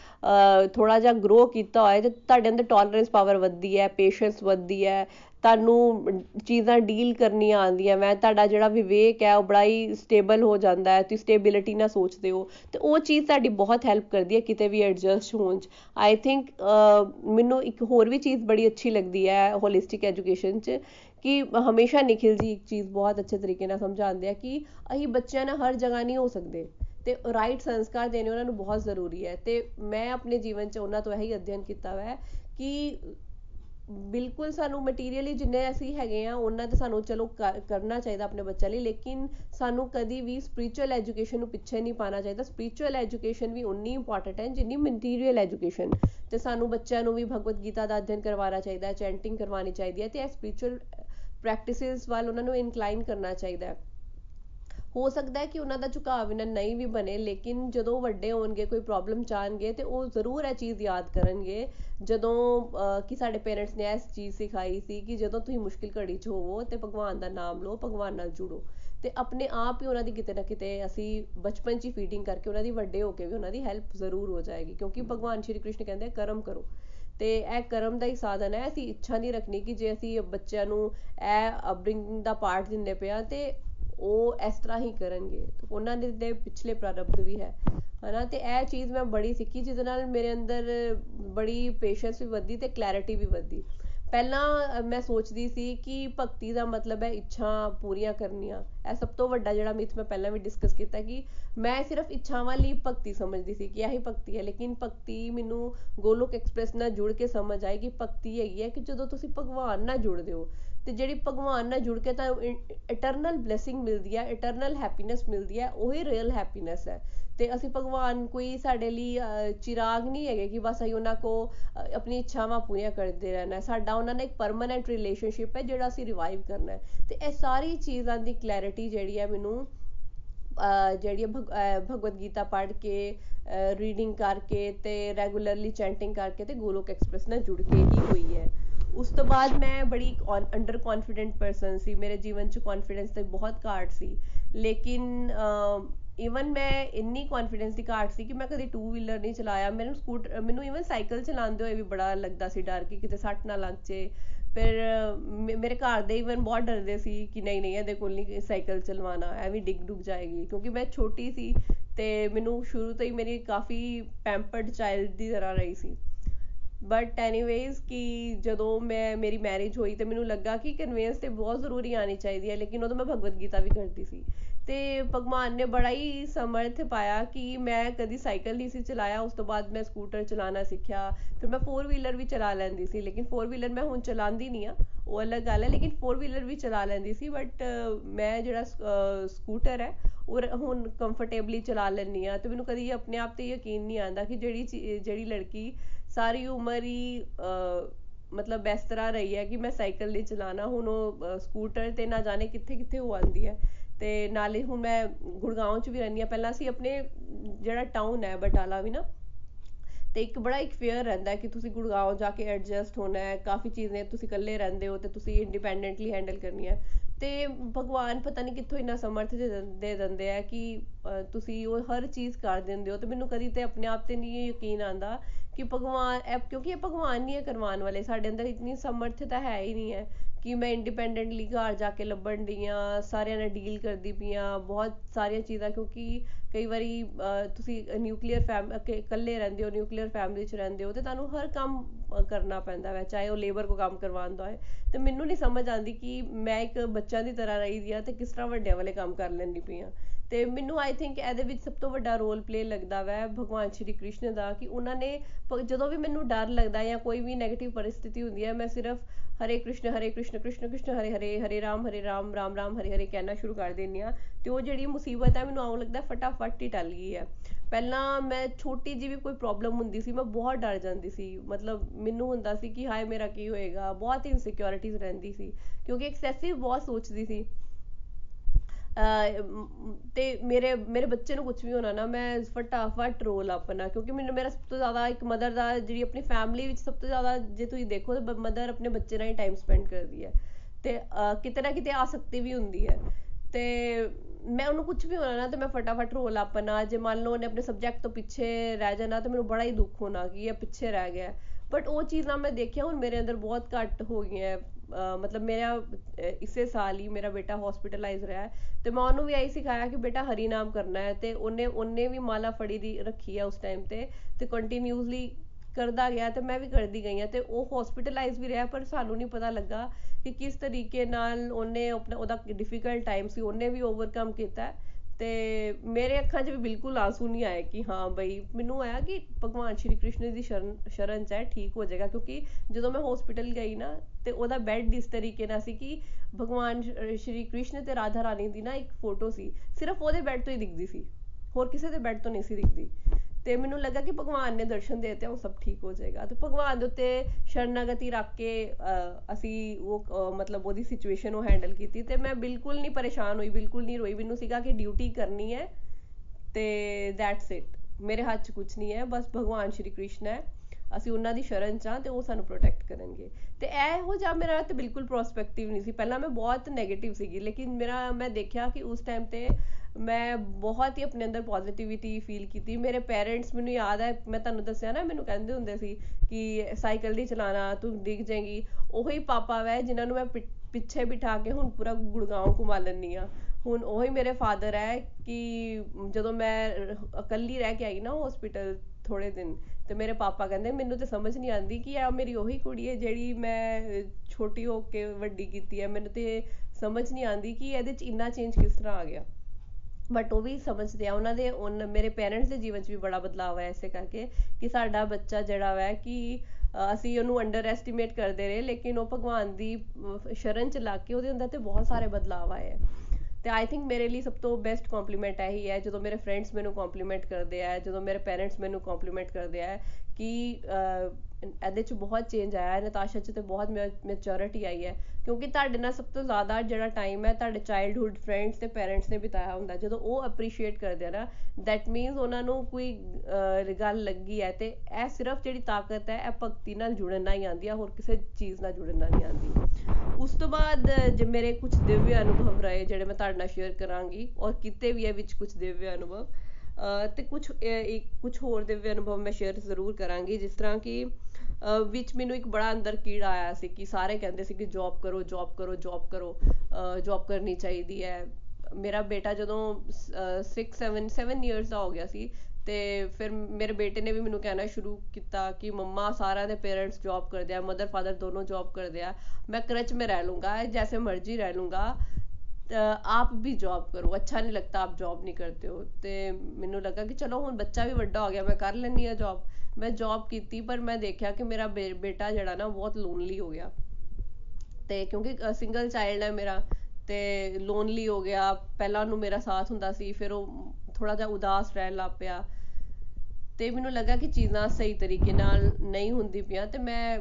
S1: ਥੋੜਾ ਜਿਹਾ ਗਰੋ ਕੀਤਾ ਹੋਏ ਤੇ ਤੁਹਾਡੇ ਅੰਦਰ ਟੋਲਰੈਂਸ ਪਾਵਰ ਵੱਧਦੀ ਹੈ ਪੇਸ਼ੈਂਸ ਵੱਧਦੀ ਹੈ, ਤੁਹਾਨੂੰ ਚੀਜ਼ਾਂ ਡੀਲ ਕਰਨੀਆਂ ਆਉਂਦੀਆਂ, ਮੈਂ ਤੁਹਾਡਾ ਜਿਹੜਾ ਵਿਵੇਕ ਹੈ, ਉਹ ਬੜਾ ਹੀ ਸਟੇਬਲ ਹੋ ਜਾਂਦਾ ਹੈ, ਤੁਸੀਂ ਸਟੇਬਿਲਿਟੀ ਨਾਲ ਸੋਚਦੇ ਹੋ, ਤੇ ਉਹ ਚੀਜ਼ ਤੁਹਾਡੀ ਬਹੁਤ ਹੈਲਪ ਕਰਦੀ ਹੈ, ਕਿਤੇ ਵੀ ਐਡਜਸਟ ਹੋਣ 'ਚ। ਆਈ ਥਿੰਕ ਮੈਨੂੰ ਇੱਕ ਹੋਰ ਵੀ ਚੀਜ਼ ਬੜੀ ਅੱਛੀ ਲੱਗਦੀ ਹੈ ਹੋਲਿਸਟਿਕ ਐਜੂਕੇਸ਼ਨ 'ਚ ਕਿ ਹਮੇਸ਼ਾ ਨਿਖਿਲ ਜੀ ਇੱਕ ਚੀਜ਼ ਬਹੁਤ ਅੱਛੇ ਤਰੀਕੇ ਨਾਲ ਸਮਝਾਉਂਦੇ ਆ ਕਿ ਅਸੀਂ ਬੱਚਿਆਂ ਨਾਲ ਹਰ ਜਗ੍ਹਾ ਨਹੀਂ ਹੋ ਸਕਦੇ ਤੇ ਰਾਈਟ ਸੰਸਕਾਰ ਦੇਣੇ ਉਹਨਾਂ ਨੂੰ ਬਹੁਤ ਜ਼ਰੂਰੀ ਹੈ ਤੇ ਮੈਂ ਆਪਣੇ ਜੀਵਨ 'ਚ ਉਹਨਾਂ ਤੋਂ ਇਹੀ ਅਧਿਐਨ ਕੀਤਾ ਹੋਇਆ ਹੈ ਕਿ ਬਿਲਕੁਲ ਸਾਨੂੰ ਮਟੀਰੀਅਲੀ ਜਿੰਨੇ ਅਸੀਂ ਹੈਗੇ ਆ, ਉਹਨਾਂ ਤੇ ਸਾਨੂੰ ਚਲੋ ਕਰਨਾ ਚਾਹੀਦਾ ਆਪਣੇ ਬੱਚਿਆਂ ਲਈ, ਲੇਕਿਨ ਸਾਨੂੰ ਕਦੀ ਵੀ ਸਪਿਰਚੁਅਲ ਐਜੂਕੇਸ਼ਨ ਨੂੰ ਪਿੱਛੇ ਨਹੀਂ ਪਾਣਾ ਚਾਹੀਦਾ। ਸਪਿਰਚੁਅਲ ਐਜੂਕੇਸ਼ਨ ਵੀ ਉਨੀ ਇੰਪੋਰਟੈਂਟ ਹੈ ਜਿੰਨੀ ਮਟੀਰੀਅਲ ਐਜੂਕੇਸ਼ਨ ਤੇ ਸਾਨੂੰ ਬੱਚਿਆਂ ਨੂੰ ਵੀ ਭਗਵਦ ਗੀਤਾ ਦਾ ਅਧਿਐਨ ਕਰਵਾਉਣਾ ਚਾਹੀਦਾ ਹੈ ਚੈਂਟਿੰਗ ਕਰਵਾਉਣੀ ਚਾਹੀਦੀ ਹੈ ਤੇ ਇਹ ਸਪਿਰਚੁਅਲ ਪ੍ਰੈਕਟਿਸਿਸ ਵੱਲ ਉਹਨਾਂ ਨੂੰ ਇਨਕਲਾਈਨ ਕਰਨਾ ਚਾਹੀਦਾ ਹੈ। ਹੋ ਸਕਦਾ ਹੈ ਕਿ ਉਹਨਾਂ ਦਾ ਝੁਕਾਅ ਇਹਨਾਂ ਨਹੀਂ ਵੀ ਬਣੇ, ਲੇਕਿਨ ਜਦੋਂ ਵੱਡੇ ਹੋਣਗੇ, ਕੋਈ ਪ੍ਰੋਬਲਮ ਚਾਹਣਗੇ ਤੇ ਉਹ ਜ਼ਰੂਰ ਇਹ ਚੀਜ਼ ਯਾਦ ਕਰਨਗੇ। ਜਦੋਂ ਕਿ ਸਾਡੇ ਪੇਰੈਂਟਸ ਨੇ ਇਸ ਚੀਜ਼ ਸਿਖਾਈ ਸੀ ਕਿ ਜਦੋਂ ਤੁਸੀਂ ਮੁਸ਼ਕਿਲ ਘੜੀ 'ਚ ਹੋਵੋ ਤੇ ਭਗਵਾਨ ਦਾ ਨਾਮ ਲਓ, ਭਗਵਾਨ ਨਾਲ ਜੁੜੋ। ਤੇ ਆਪਣੇ ਆਪ ਹੀ ਉਹਨਾਂ ਦੀ ਕਿਤੇ ਨਾ ਕਿਤੇ ਅਸੀਂ ਬਚਪਨ 'ਚ ਹੀ ਫੀਡਿੰਗ ਕਰਕੇ ਉਹਨਾਂ ਦੀ ਵੱਡੇ ਹੋ ਕੇ ਵੀ ਉਹਨਾਂ ਦੀ ਹੈਲਪ ਜ਼ਰੂਰ ਹੋ ਜਾਏਗੀ, ਕਿਉਂਕਿ ਭਗਵਾਨ ਸ਼੍ਰੀ ਕ੍ਰਿਸ਼ਨ ਕਹਿੰਦੇ ਕਰਮ ਕਰੋ। ਤੇ ਇਹ ਕਰਮ ਦਾ ਹੀ ਸਾਧਨ ਹੈ, ਅਸੀਂ ਇੱਛਾ ਨਹੀਂ ਰੱਖਣੀ ਕਿ ਜੇ ਅਸੀਂ ਬੱਚਿਆਂ ਨੂੰ ਇਹ ਅਪਬ੍ਰਿੰਗਿੰਗ ਦਾ ਪਾਰਟ ਦਿੰਦੇ ਪਿਆ ਤੇ ਉਹ ਇਸ ਤਰ੍ਹਾਂ ਹੀ ਕਰਨਗੇ। ਉਹਨਾਂ ਦੇ ਦੇ ਪਿਛਲੇ ਪ੍ਰਾਰਬਧ ਵੀ ਹੈ, ਹਨਾ? ਤੇ ਇਹ ਚੀਜ਼ ਮੈਂ ਬੜੀ ਸਿੱਖੀ, ਜਿਹਦੇ ਨਾਲ ਮੇਰੇ ਅੰਦਰ ਬੜੀ ਪੇਸ਼ੈਂਸ ਵੀ ਵਧੀ ਤੇ ਕਲੈਰਿਟੀ ਵੀ ਵਧੀ ਪਹਿਲਾਂ ਮੈਂ ਸੋਚਦੀ ਸੀ ਕਿ ਭਗਤੀ ਦਾ ਮਤਲਬ ਹੈ ਇੱਛਾ ਪੂਰੀਆਂ ਕਰਨੀਆਂ। ਇਹ ਸਭ ਤੋਂ ਵੱਡਾ ਜਿਹੜਾ ਮਿਥ ਮੈਂ ਪਹਿਲਾਂ ਵੀ ਡਿਸਕਸ ਕੀਤਾ ਕਿ ਮੈਂ ਸਿਰਫ ਇੱਛਾਵਾਂ ਲਈ ਭਗਤੀ ਸਮਝਦੀ ਸੀ ਕਿ ਇਹੀ ਭਗਤੀ ਹੈ। ਲੇਕਿਨ ਭਗਤੀ ਮੈਨੂੰ ਗੋਲੋਕ ਐਕਸਪ੍ਰੈਸ ਨਾਲ ਜੁੜ ਕੇ ਸਮਝ ਆਈ ਕਿ ਭਗਤੀ ਹੈਗੀ ਹੈ ਕਿ ਜਦੋਂ ਤੁਸੀਂ ਭਗਵਾਨ ਨਾਲ ਜੁੜਦੇ ਹੋ ਤੇ ਜਿਹੜੀ ਭਗਵਾਨ ਨਾਲ ਜੁੜ ਕੇ ਤਾਂ ਇਟਰਨਲ ਬਲੇਸਿੰਗ ਮਿਲਦੀ ਹੈ ਇਟਰਨਲ ਹੈਪੀਨੈਸ ਮਿਲਦੀ ਹੈ ਉਹੀ ਰੀਅਲ ਹੈਪੀਨੈਸ ਹੈ। ਤੇ ਅਸੀਂ ਭਗਵਾਨ ਕੋਈ ਸਾਡੇ ਲਈ ਚਿਰਾਗ ਨਹੀਂ ਹੈਗੇ ਕਿ ਬਸ ਅਸੀਂ ਉਹਨਾਂ ਕੋ ਆਪਣੀ ਇੱਛਾਵਾਂ ਪੂਰੀਆਂ ਕਰਦੇ ਰਹਿਣਾ ਸਾਡਾ ਉਹਨਾਂ ਨਾਲ ਇੱਕ ਪਰਮਨੈਂਟ ਰਿਲੇਸ਼ਨਸ਼ਿਪ ਹੈ, ਜਿਹੜਾ ਅਸੀਂ ਰਿਵਾਈਵ ਕਰਨਾ ਹੈ। ਤੇ ਇਹ ਸਾਰੀ ਚੀਜ਼ਾਂ ਦੀ ਕਲੈਰਿਟੀ ਜਿਹੜੀ ਹੈ ਮੈਨੂੰ ਜਿਹੜੀ ਭਗਵਦ ਗੀਤਾ ਪੜ੍ਹ ਕੇ ਰੀਡਿੰਗ ਕਰਕੇ ਤੇ ਰੈਗੂਲਰਲੀ ਚੈਂਟਿੰਗ ਕਰਕੇ ਤੇ ਗੋਲੋਕ ਐਕਸਪ੍ਰੈਸ ਨਾਲ ਜੁੜ ਕੇ ਹੀ ਹੋਈ ਹੈ। ਉਸ ਤੋਂ ਬਾਅਦ ਮੈਂ ਬੜੀ ਅੰਡਰ ਕੌਨਫੀਡੈਂਟ ਪਰਸਨ ਸੀ। ਮੇਰੇ ਜੀਵਨ 'ਚ ਕੌਨਫੀਡੈਂਸ ਤੇ ਬਹੁਤ ਘਾਟ ਸੀ। ਲੇਕਿਨ ਇਵਨ ਮੈਂ ਇੰਨੀ ਕੌਨਫੀਡੈਂਸ ਦੀ ਘਾਟ ਸੀ ਕਿ ਮੈਂ ਕਦੇ ਟੂ ਵੀਲਰ ਨਹੀਂ ਚਲਾਇਆ। ਮੈਨੂੰ ਸਕੂਟਰ ਮੈਨੂੰ ਇਵਨ ਸਾਈਕਲ ਚਲਾਉਂਦੇ ਹੋਏ ਵੀ ਬੜਾ ਲੱਗਦਾ ਸੀ ਡਰ ਕਿ ਕਿਤੇ ਸੱਟ ਨਾ ਲੱਗ ਜੇ। ਫਿਰ ਮੇਰੇ ਘਰ ਦੇ ਇਵਨ ਬਹੁਤ ਡਰਦੇ ਸੀ ਕਿ ਨਹੀਂ ਨਹੀਂ, ਇਹਦੇ ਕੋਲ ਨਹੀਂ ਸਾਈਕਲ ਚਲਵਾਉਣਾ। ਐਵੇਂ ਡਿੱਗ ਡੁੱਗ ਜਾਏਗੀ। ਕਿਉਂਕਿ ਮੈਂ ਛੋਟੀ ਸੀ ਤੇ ਮੈਨੂੰ ਸ਼ੁਰੂ ਤੋਂ ਹੀ ਮੇਰੀ ਕਾਫੀ ਪੈਂਪਰਡ ਚਾਈਲਡ ਦੀ ਤਰ੍ਹਾਂ ਰਹੀ ਸੀ। ਬਟ ਐਨੀਵੇਜ਼ ਕਿ ਜਦੋਂ ਮੈਂ, ਮੇਰੀ ਮੈਰਿਜ ਹੋਈ ਤੇ ਮੈਨੂੰ ਲੱਗਾ ਕਿ ਕਨਵੈਂਸ ਤੇ ਬਹੁਤ ਜ਼ਰੂਰੀ ਆਣੀ ਚਾਹੀਦੀ ਹੈ, ਲੇਕਿਨ ਉਦੋਂ ਮੈਂ ਭਗਵਦ ਗੀਤਾ ਵੀ ਕਰਦੀ ਸੀ। ਤੇ ਭਗਵਾਨ ਨੇ ਬੜਾ ਹੀ ਸਮਰਥ ਪਾਇਆ ਕਿ ਮੈਂ ਕਦੀ ਸਾਈਕਲ ਨਹੀਂ ਸੀ ਚਲਾਇਆ, ਉਸ ਤੋਂ ਬਾਅਦ ਮੈਂ ਸਕੂਟਰ ਚਲਾਉਣਾ ਸਿੱਖਿਆ। ਫਿਰ ਮੈਂ 4 ਵੀਲਰ ਵੀ ਚਲਾ ਲੈਂਦੀ ਸੀ, ਲੇਕਿਨ 4 ਵੀਲਰ ਮੈਂ ਹੁਣ ਚਲਾਉਂਦੀ ਨਹੀਂ ਆ ਉਹ ਅਲੱਗ ਗੱਲ ਹੈ, ਲੇਕਿਨ 4 ਵੀਲਰ ਵੀ ਚਲਾ ਲੈਂਦੀ ਸੀ ਬਟ ਮੈਂ ਜਿਹੜਾ ਸਕੂਟਰ ਹੈ, ਉਹ ਹੁਣ ਕੰਫਰਟੇਬਲੀ ਚਲਾ ਲੈਂਦੀ ਆ ਤੇ ਮੈਨੂੰ ਕਦੀ ਆਪਣੇ ਆਪ ਤੇ ਯਕੀਨ ਨਹੀਂ ਆਉਂਦਾ ਕਿ ਜਿਹੜੀ ਜਿਹੜੀ ਲੜਕੀ ਸਾਰੀ ਉਮਰ ਹੀ ਮਤਲਬ ਇਸ ਤਰ੍ਹਾਂ ਰਹੀ ਹੈ ਕਿ ਮੈਂ ਸਾਈਕਲ ਨਹੀਂ ਚਲਾਣਾ ਹੁਣ ਉਹ ਸਕੂਟਰ ਤੇ ਨਾ ਜਾਣੇ ਕਿੱਥੇ ਕਿੱਥੇ ਹੋ ਆਉਂਦੀ ਹੈ। ਤੇ ਨਾਲੇ ਹੁਣ ਮੈਂ ਗੁੜਗਾਉਂ 'ਚ ਵੀ ਰਹਿੰਦੀ ਹਾਂ। ਪਹਿਲਾਂ ਅਸੀਂ ਆਪਣੇ ਜਿਹੜਾ ਟਾਊਨ ਹੈ, ਬਟਾਲਾ ਵੀ ਨਾ, ਤੇ ਇੱਕ ਬੜਾ ਇੱਕ ਫੇਅਰ ਰਹਿੰਦਾ ਕਿ ਤੁਸੀਂ ਗੁੜਗਾਉਂ ਜਾ ਕੇ ਐਡਜਸਟ ਹੋਣਾ ਹੈ। ਕਾਫੀ ਚੀਜ਼ਾਂ ਤੁਸੀਂ ਇਕੱਲੇ ਰਹਿੰਦੇ ਹੋ ਤੇ ਤੁਸੀਂ ਇੰਡੀਪੈਂਡੈਂਟਲੀ ਹੈਂਡਲ ਕਰਨੀ ਹੈ। ਤੇ ਭਗਵਾਨ ਪਤਾ ਨਹੀਂ ਕਿੱਥੋਂ ਇੰਨਾ ਸਮਰਥ ਦੇ ਦਿੰਦੇ ਆ ਕਿ ਤੁਸੀਂ ਉਹ ਹਰ ਚੀਜ਼ ਕਰ ਦਿੰਦੇ ਹੋ। ਤੇ ਮੈਨੂੰ ਕਦੀ ਤੇ ਆਪਣੇ ਆਪ ਤੇ ਨਹੀਂ ਯਕੀਨ ਆਂਦਾ ਕਿ ਭਗਵਾਨ ਕਿਉਂਕਿ ਇਹ ਭਗਵਾਨ ਨਹੀਂ ਹੈ ਕਰਵਾਉਣ ਵਾਲੇ, ਸਾਡੇ ਅੰਦਰ ਇਤਨੀ ਸਮਰਥਤਾ ਹੈ ਹੀ ਨਹੀਂ ਹੈ ਕਿ ਮੈਂ ਇੰਡੀਪੈਂਡੈਂਟਲੀ ਘਰ ਜਾ ਕੇ ਲੱਭਣ ਦੀ ਆ ਸਾਰਿਆਂ ਨਾਲ ਡੀਲ ਕਰਦੀ ਪਈ ਆ ਬਹੁਤ ਸਾਰੀਆਂ ਚੀਜ਼ਾਂ, ਕਿਉਂਕਿ ਕਈ ਵਾਰੀ ਤੁਸੀਂ ਨਿਊਕਲੀਅਰ ਫੈਮ ਇਕੱਲੇ ਰਹਿੰਦੇ ਹੋ ਨਿਊਕਲੀਅਰ ਫੈਮਿਲੀ 'ਚ ਰਹਿੰਦੇ ਹੋ, ਤੇ ਤੁਹਾਨੂੰ ਹਰ ਕੰਮ ਕਰਨਾ ਪੈਂਦਾ ਹੈ ਚਾਹੇ ਉਹ ਲੇਬਰ ਕੋ ਕੰਮ ਕਰਵਾਉਂਦਾ ਹੈ ਤੇ ਮੈਨੂੰ ਨਹੀਂ ਸਮਝ ਆਉਂਦੀ ਕਿ ਮੈਂ ਇੱਕ ਬੱਚਾ ਦੀ ਤਰ੍ਹਾਂ ਰਹੀ ਦੀ ਆ ਤੇ ਕਿਸ ਤਰ੍ਹਾਂ ਵੱਡਿਆਂ ਵਾਲੇ ਕੰਮ ਕਰ ਲੈਂਦੀ ਪਈ ਆ ਤੇ ਮੈਨੂੰ ਆਈ ਥਿੰਕ ਇਹਦੇ ਵਿੱਚ ਸਭ ਤੋਂ ਵੱਡਾ ਰੋਲ ਪਲੇ ਲੱਗਦਾ ਵੈ ਭਗਵਾਨ ਸ਼੍ਰੀ ਕ੍ਰਿਸ਼ਨ ਦਾ ਕਿ ਉਹਨਾਂ ਨੇ ਜਦੋਂ ਵੀ ਮੈਨੂੰ ਡਰ ਲੱਗਦਾ ਜਾਂ ਕੋਈ ਵੀ 네ਗੇਟਿਵ ਪਰਿਸਥਿਤੀ ਹੁੰਦੀ ਹੈ, ਮੈਂ ਸਿਰਫ ਹਰੇ ਕ੍ਰਿਸ਼ਨ ਹਰੇ ਕ੍ਰਿਸ਼ਨ ਕ੍ਰਿਸ਼ਨ ਕ੍ਰਿਸ਼ਨ, ਹਰੇ ਹਰੇ ਹਰੇ ਰਾਮ ਹਰੇ ਰਾਮ ਰਾਮ ਰਾਮ, ਹਰੇ ਹਰੇ ਕਹਿਣਾ ਸ਼ੁਰੂ ਕਰ ਦਿੰਦੀ ਆ ਤੇ ਉਹ ਜਿਹੜੀ ਮੁਸੀਬਤ ਹੈ ਮੈਨੂੰ ਆਉਂ ਲੱਗਦਾ ਫਟਾਫਟ ਹੀ ਟਲ ਗਈ ਹੈ। ਪਹਿਲਾਂ ਮੈਂ ਛੋਟੀ ਜਿਹੀ ਵੀ ਕੋਈ ਪ੍ਰੋਬਲਮ ਹੁੰਦੀ ਸੀ, ਮੈਂ ਬਹੁਤ ਡਰ ਜਾਂਦੀ ਸੀ। ਮਤਲਬ ਮੈਨੂੰ ਹੁੰਦਾ ਸੀ ਕਿ ਹਾਏ ਮੇਰਾ ਕੀ ਹੋਏਗਾ, ਬਹੁਤ ਇਨਸਿਕਿਉਰਿਟੀਜ਼ ਰਹਿੰਦੀ ਸੀ ਕਿਉਂਕਿ ਐਕਸੈਸਿਵ ਬਹੁਤ ਸੋਚਦੀ ਸੀ। ਤੇ ਮੇਰੇ ਮੇਰੇ ਬੱਚੇ ਨੂੰ ਕੁਝ ਵੀ ਹੋਣਾ ਨਾ, ਮੈਂ ਫਟਾਫਟ ਰੋਲ ਆਪਣਾ, ਕਿਉਂਕਿ ਮੈਨੂੰ, ਮੇਰਾ ਸਭ ਤੋਂ ਜ਼ਿਆਦਾ ਇੱਕ ਮਦਰ ਦਾ, ਜਿਹੜੀ ਆਪਣੀ ਫੈਮਿਲੀ ਵਿੱਚ ਸਭ ਤੋਂ ਜ਼ਿਆਦਾ ਜੇ ਤੁਸੀਂ ਦੇਖੋ, ਤਾਂ ਮਦਰ ਆਪਣੇ ਬੱਚੇ ਨਾਲ ਹੀ ਟਾਈਮ ਸਪੈਂਡ ਕਰਦੀ ਹੈ। ਤੇ ਕਿਤੇ ਨਾ ਕਿਤੇ ਆਸਕਤੀ ਵੀ ਹੁੰਦੀ ਹੈ। ਤੇ ਮੈਂ ਉਹਨੂੰ ਕੁਝ ਵੀ ਹੋਣਾ ਨਾ, ਤੇ ਮੈਂ ਫਟਾਫਟ ਰੋਲ ਆਪਣਾ, ਜੇ ਮੰਨ ਲਓ ਉਹਨੇ ਆਪਣੇ ਸਬਜੈਕਟ ਤੋਂ ਪਿੱਛੇ ਰਹਿ ਜਾਣਾ, ਤੇ ਮੈਨੂੰ ਬੜਾ ਹੀ ਦੁੱਖ ਹੋਣਾ ਕਿ ਇਹ ਪਿੱਛੇ ਰਹਿ ਗਿਆ। ਬਟ ਉਹ ਚੀਜ਼ਾਂ ਮੈਂ ਦੇਖਿਆ, ਹੁਣ ਮੇਰੇ ਅੰਦਰ ਬਹੁਤ ਘੱਟ ਹੋ ਗਈਆਂ। ਮਤਲਬ ਮੇਰਾ ਇਸੇ ਸਾਲ ਹੀ ਮੇਰਾ ਬੇਟਾ ਹਸਪੀਟਲਾਈਜ਼ ਰਿਹਾ ਤੇ ਮੈਂ ਉਹਨੂੰ ਵੀ ਆਈ ਸਿਖਾਇਆ ਕਿ ਬੇਟਾ ਹਰੀ ਨਾਮ ਕਰਨਾ ਹੈ ਤੇ ਉਹਨੇ ਉਹਨੇ ਵੀ ਮਾਲਾ ਫੜੀ ਦੀ ਰੱਖੀ ਹੈ ਉਸ ਟਾਈਮ ਤੇ ਤੇ ਕੰਟੀਨਿਊਸਲੀ ਕਰਦਾ ਗਿਆ ਤੇ ਮੈਂ ਵੀ ਕਰਦੀ ਗਈ ਆ ਤੇ ਉਹ ਹਸਪੀਟਲਾਈਜ਼ ਵੀ ਰਿਹਾ, ਪਰ ਸਾਨੂੰ ਨਹੀਂ ਪਤਾ ਲੱਗਾ ਕਿ ਕਿਸ ਤਰੀਕੇ ਨਾਲ ਉਹਨੇ ਆਪਣਾ, ਉਹਦਾ ਡਿਫਿਕਲਟ ਟਾਈਮ ਸੀ, ਉਹਨੇ ਵੀ ਓਵਰਕਮ ਕੀਤਾ। ਤੇ ਮੇਰੇ ਅੱਖਾਂ 'ਚ ਵੀ ਬਿਲਕੁਲ ਆਂਸੂ ਨਹੀਂ ਆਏ ਕਿ ਹਾਂ ਬਈ ਮੈਨੂੰ ਆਇਆ ਕਿ ਭਗਵਾਨ ਸ਼੍ਰੀ ਕ੍ਰਿਸ਼ਨ ਦੀ ਸ਼ਰਨ ਸ਼ਰਨ 'ਚ ਹੈ, ਠੀਕ ਹੋ ਜਾਏਗਾ। ਕਿਉਂਕਿ ਜਦੋਂ ਮੈਂ ਹਸਪੀਟਲ ਗਈ ਨਾ ਤੇ ਉਹਦਾ ਬੈੱਡ ਇਸ ਤਰੀਕੇ ਨਾਲ ਸੀ ਕਿ ਭਗਵਾਨ ਸ਼੍ਰੀ ਕ੍ਰਿਸ਼ਨ ਤੇ ਰਾਧਾ ਰਾਣੀ ਦੀ ਨਾ ਇੱਕ ਫੋਟੋ ਸੀ। ਸਿਰਫ ਉਹਦੇ ਬੈੱਡ ਤੋਂ ਹੀ ਦਿਖਦੀ ਸੀ। ਹੋਰ ਕਿਸੇ ਦੇ ਬੈੱਡ ਤੋਂ ਨਹੀਂ ਸੀ ਦਿਖਦੀ। ਤੇ ਮੈਨੂੰ ਲੱਗਾ ਕਿ ਭਗਵਾਨ ਨੇ ਦਰਸ਼ਨ ਦੇ ਦਿੱਤੇ ਉਹ ਸਭ ਠੀਕ ਹੋ ਜਾਏਗਾ। ਤੇ ਭਗਵਾਨ ਦੇ ਉੱਤੇ ਸ਼ਰਨਾਗਤੀ ਰੱਖ ਕੇ ਅਸੀਂ ਉਹ ਮਤਲਬ ਉਹਦੀ ਸਿਚੁਏਸ਼ਨ ਨੂੰ ਹੈਂਡਲ ਕੀਤੀ ਤੇ ਮੈਂ ਬਿਲਕੁਲ ਨਹੀਂ ਪਰੇਸ਼ਾਨ ਹੋਈ, ਬਿਲਕੁਲ ਨਹੀਂ ਰੋਈ। ਮੈਨੂੰ ਸੀਗਾ ਕਿ ਡਿਊਟੀ ਕਰਨੀ ਹੈ ਤੇ ਦੈਟਸ ਇਟ ਮੇਰੇ ਹੱਥ 'ਚ ਕੁਝ ਨਹੀਂ ਹੈ, ਬਸ ਭਗਵਾਨ ਸ਼੍ਰੀ ਕ੍ਰਿਸ਼ਨ ਹੈ। ਅਸੀਂ ਉਹਨਾਂ ਦੀ ਸ਼ਰਨ ਚ ਤੇ ਉਹ ਸਾਨੂੰ ਪ੍ਰੋਟੈਕਟ ਕਰਨਗੇ। ਤੇ ਇਹੋ ਜਿਹਾ ਮੇਰਾ ਤੇ ਬਿਲਕੁਲ ਪ੍ਰੋਸਪੈਕਟਿਵ ਨਹੀਂ ਸੀ। ਪਹਿਲਾਂ ਮੈਂ ਬਹੁਤ 네ਗੇਟਿਵ ਸੀਗੀ, ਲੇਕਿਨ ਮੇਰਾ, ਮੈਂ ਦੇਖਿਆ ਕਿ ਉਸ ਟਾਈਮ ਤੇ ਮੈਂ ਬਹੁਤ ਹੀ ਆਪਣੇ ਅੰਦਰ ਪੋਜ਼ਿਟਿਵਿਟੀ ਫੀਲ ਕੀਤੀ। ਮੇਰੇ ਪੇਰੈਂਟਸ ਮੈਨੂੰ ਯਾਦ ਹੈ, ਮੈਂ ਤੁਹਾਨੂੰ ਦੱਸਿਆ ਨਾ, ਮੈਨੂੰ ਕਹਿੰਦੇ ਹੁੰਦੇ ਸੀ ਕਿ ਸਾਈਕਲ ਨਹੀਂ ਚਲਾਣਾ, ਤੂੰ ਡਿੱਗ ਜਾਏਗੀ। ਉਹੀ ਪਾਪਾ ਵੈ, ਜਿਨ੍ਹਾਂ ਨੂੰ ਮੈਂ ਪਿੱਛੇ ਬਿਠਾ ਕੇ ਹੁਣ ਪੂਰਾ ਗੁੜਗਾਉਂ ਘੁਮਾ ਲੈਂਦੀ ਆ ਹੁਣ ਉਹੀ ਮੇਰੇ ਫਾਦਰ ਹੈ ਕਿ ਜਦੋਂ ਮੈਂ ਇਕੱਲੀ ਰਹਿ ਕੇ ਆਈ ਨਾ ਹਸਪੀਟਲ ਥੋੜੇ ਦਿਨ, ਤੇ ਮੇਰੇ ਪਾਪਾ ਕਹਿੰਦੇ, ਮੈਨੂੰ ਤੇ ਸਮਝ ਨਹੀਂ ਆਉਂਦੀ ਕਿ ਆ ਮੇਰੀ ਉਹੀ ਕੁੜੀ ਹੈ ਜਿਹੜੀ ਮੈਂ ਛੋਟੀ ਹੋ ਕੇ ਵੱਡੀ ਕੀਤੀ ਹੈ। ਮੈਨੂੰ ਤੇ ਸਮਝ ਨਹੀਂ ਆਉਂਦੀ ਕਿ ਇਹਦੇ 'ਚ ਇੰਨਾ ਚੇਂਜ ਕਿਸ ਤਰ੍ਹਾਂ ਆ ਗਿਆ? ਬਟ ਉਹ ਵੀ ਸਮਝਦੇ ਆ, ਉਹਨਾਂ ਦੇ ਮੇਰੇ ਪੇਰੈਂਟਸ ਦੇ ਜੀਵਨ 'ਚ ਵੀ ਬੜਾ ਬਦਲਾਅ ਆਇਆ ਇਸੇ ਕਰਕੇ ਕਿ ਸਾਡਾ ਬੱਚਾ ਜਿਹੜਾ ਵੈ ਕਿ ਅਸੀਂ ਉਹਨੂੰ ਅੰਡਰ ਐਸਟੀਮੇਟ ਕਰਦੇ ਰਹੇ, ਲੇਕਿਨ ਉਹ ਭਗਵਾਨ ਦੀ ਸ਼ਰਨ 'ਚ ਲੱਗ ਕੇ ਉਹਦੇ ਅੰਦਰ ਤੇ ਬਹੁਤ ਸਾਰੇ ਬਦਲਾਅ ਆਏ ਆ। ਤੇ ਆਈ ਥਿੰਕ ਮੇਰੇ ਲਈ ਸਭ ਤੋਂ ਬੈਸਟ ਕੰਪਲੀਮੈਂਟ ਇਹੀ ਹੈ, ਜਦੋਂ ਮੇਰੇ ਫਰੈਂਡਸ ਮੈਨੂੰ ਕੰਪਲੀਮੈਂਟ ਕਰਦੇ ਆ, ਜਦੋਂ ਮੇਰੇ ਪੇਰੈਂਟਸ ਮੈਨੂੰ ਕੰਪਲੀਮੈਂਟ ਕਰਦੇ ਆ ਕਿ ਇਹਦੇ 'ਚ ਬਹੁਤ ਚੇਂਜ ਆਇਆ ਹੈ ਨਤਾਸ਼ਾ 'ਚ ਤੇ ਬਹੁਤ ਮੈਚੁਰਿਟੀ ਆਈ ਹੈ। ਕਿਉਂਕਿ ਤੁਹਾਡੇ ਨਾਲ ਸਭ ਤੋਂ ਜ਼ਿਆਦਾ ਜਿਹੜਾ ਟਾਈਮ ਹੈ ਤੁਹਾਡੇ ਚਾਈਲਡਹੁੱਡ ਫਰੈਂਡਸ ਤੇ ਪੇਰੈਂਟਸ ਨੇ ਬਿਤਾਇਆ ਹੁੰਦਾ, ਜਦੋਂ ਉਹ ਅਪਰੀਸ਼ੀਏਟ ਕਰਦੇ ਆ ਨਾ ਦੈਟ ਮੀਨਸ ਉਹਨਾਂ ਨੂੰ ਕੋਈ ਗੱਲ ਲੱਗੀ ਹੈ ਤੇ ਇਹ ਸਿਰਫ ਜਿਹੜੀ ਤਾਕਤ ਹੈ, ਇਹ ਭਗਤੀ ਨਾਲ ਜੁੜਨ ਨਾਲ ਹੀ ਆਉਂਦੀ ਹੈ ਹੋਰ ਕਿਸੇ ਚੀਜ਼ ਨਾਲ ਜੁੜਨ ਨਾਲ ਨਹੀਂ ਆਉਂਦੀ। ਉਸ ਤੋਂ ਬਾਅਦ ਜੇ ਮੇਰੇ ਕੁਝ ਦਿਵਯ ਅਨੁਭਵ ਰਹੇ, ਜਿਹੜੇ ਮੈਂ ਤੁਹਾਡੇ ਨਾਲ ਸ਼ੇਅਰ ਕਰਾਂਗੀ, ਔਰ ਕਿਤੇ ਵੀ ਇਹ ਵਿੱਚ ਕੁਝ ਦਿਵਯ ਅਨੁਭਵ ਤੇ ਕੁਝ ਇੱਕ ਕੁਝ ਹੋਰ ਦਿਵਯ ਅਨੁਭਵ ਮੈਂ ਸ਼ੇਅਰ ਜ਼ਰੂਰ ਕਰਾਂਗੀ, ਜਿਸ ਤਰ੍ਹਾਂ ਕਿ ਵਿੱਚ ਮੈਨੂੰ ਇੱਕ ਬੜਾ ਅੰਦਰ ਕੀੜਾ ਆਇਆ ਸੀ ਕਿ ਸਾਰੇ ਕਹਿੰਦੇ ਸੀ ਕਿ ਜੌਬ ਕਰੋ ਜੌਬ ਕਰੋ ਜੌਬ ਕਰੋ ਜੌਬ ਕਰਨੀ ਚਾਹੀਦੀ ਹੈ। ਮੇਰਾ ਬੇਟਾ ਜਦੋਂ 6 7 7 ਇਅਰਸ ਦਾ ਹੋ ਗਿਆ ਸੀ ਤੇ ਫਿਰ ਮੇਰੇ ਬੇਟੇ ਨੇ ਵੀ ਮੈਨੂੰ ਕਹਿਣਾ ਸ਼ੁਰੂ ਕੀਤਾ ਕਿ ਮੰਮਾ ਸਾਰਿਆਂ ਦੇ ਪੇਰੈਂਟਸ ਜੌਬ ਕਰਦੇ ਆ ਮਦਰ ਫਾਦਰ ਦੋਨੋਂ ਜੌਬ ਕਰਦੇ ਆ। ਮੈਂ ਕਰਚ ਮੇ ਰਹਿ ਲੂੰਗਾ ਜੈਸੇ ਮਰਜ਼ੀ ਰਹਿ ਲੂੰਗਾ। ਆਪ ਵੀ ਜੌਬ ਕਰੋ। ਅੱਛਾ ਨਹੀਂ ਲੱਗਦਾ ਆਪ ਜੌਬ ਨਹੀਂ ਕਰਦੇ ਹੋ। ਤੇ ਮੈਨੂੰ ਲੱਗਾ ਕਿ ਚਲੋ ਹੁਣ ਬੱਚਾ ਵੀ ਵੱਡਾ ਹੋ ਗਿਆ, ਮੈਂ ਕਰ ਲੈਣੀ ਆ ਜੌਬ ਮੈਂ ਜੌਬ ਕੀਤੀ, ਪਰ ਮੈਂ ਦੇਖਿਆ ਕਿ ਮੇਰਾ ਬੇਟਾ ਜਿਹੜਾ ਨਾ ਬਹੁਤ ਲੋਨਲੀ ਹੋ ਗਿਆ। ਤੇ ਕਿਉਂਕਿ ਸਿੰਗਲ ਚਾਈਲਡ ਹੈ ਮੇਰਾ, ਤੇ ਲੋਨਲੀ ਹੋ ਗਿਆ। ਪਹਿਲਾਂ ਉਹਨੂੰ ਮੇਰਾ ਸਾਥ ਹੁੰਦਾ ਸੀ, ਫਿਰ ਉਹ ਥੋੜਾ ਜਿਹਾ ਉਦਾਸ ਰਹਿਣ ਲੱਗ ਪਿਆ। ਤੇ ਮੈਨੂੰ ਲੱਗਾ ਕਿ ਚੀਜ਼ਾਂ ਸਹੀ ਤਰੀਕੇ ਨਾਲ ਨਹੀਂ ਹੁੰਦੀ ਪਈਆਂ। ਤੇ ਮੈਂ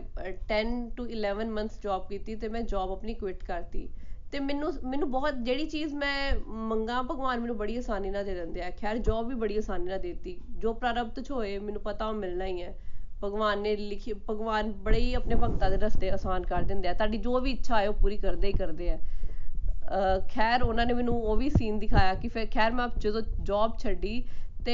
S1: 10 ਟੂ 11 ਮੰਥਸ ਜੌਬ ਕੀਤੀ ਤੇ ਮੈਂ ਜੌਬ ਆਪਣੀ ਕੁਇਟ ਕਰਤੀ। ਤੇ ਮੈਨੂੰ ਮੈਨੂੰ ਬਹੁਤ, ਜਿਹੜੀ ਚੀਜ਼ ਮੈਂ ਮੰਗਾ, ਭਗਵਾਨ ਮੈਨੂੰ ਬੜੀ ਆਸਾਨੀ ਨਾਲ ਦੇ ਦਿੰਦੇ ਆ। ਖੈਰ, ਜੌਬ ਵੀ ਬੜੀ ਆਸਾਨੀ ਨਾਲ ਦੇਤੀ। ਜੋ ਪ੍ਰਾਰਬਧ ਚ ਹੋਏ, ਮੈਨੂੰ ਪਤਾ ਉਹ ਮਿਲਣਾ ਹੀ ਹੈ। ਭਗਵਾਨ ਨੇ ਲਿਖੀ, ਭਗਵਾਨ ਬੜੇ ਹੀ ਆਪਣੇ ਭਗਤਾਂ ਦੇ ਰਸਤੇ ਆਸਾਨ ਕਰ ਦਿੰਦੇ ਆ। ਤੁਹਾਡੀ ਜੋ ਵੀ ਇੱਛਾ ਹੈ, ਉਹ ਪੂਰੀ ਕਰਦੇ ਹੀ ਕਰਦੇ ਆ। ਖੈਰ, ਉਹਨਾਂ ਨੇ ਮੈਨੂੰ ਉਹ ਵੀ ਸੀਨ ਦਿਖਾਇਆ ਕਿ ਫਿਰ, ਖੈਰ, ਮੈਂ ਜਦੋਂ ਜੌਬ ਛੱਡੀ ਤੇ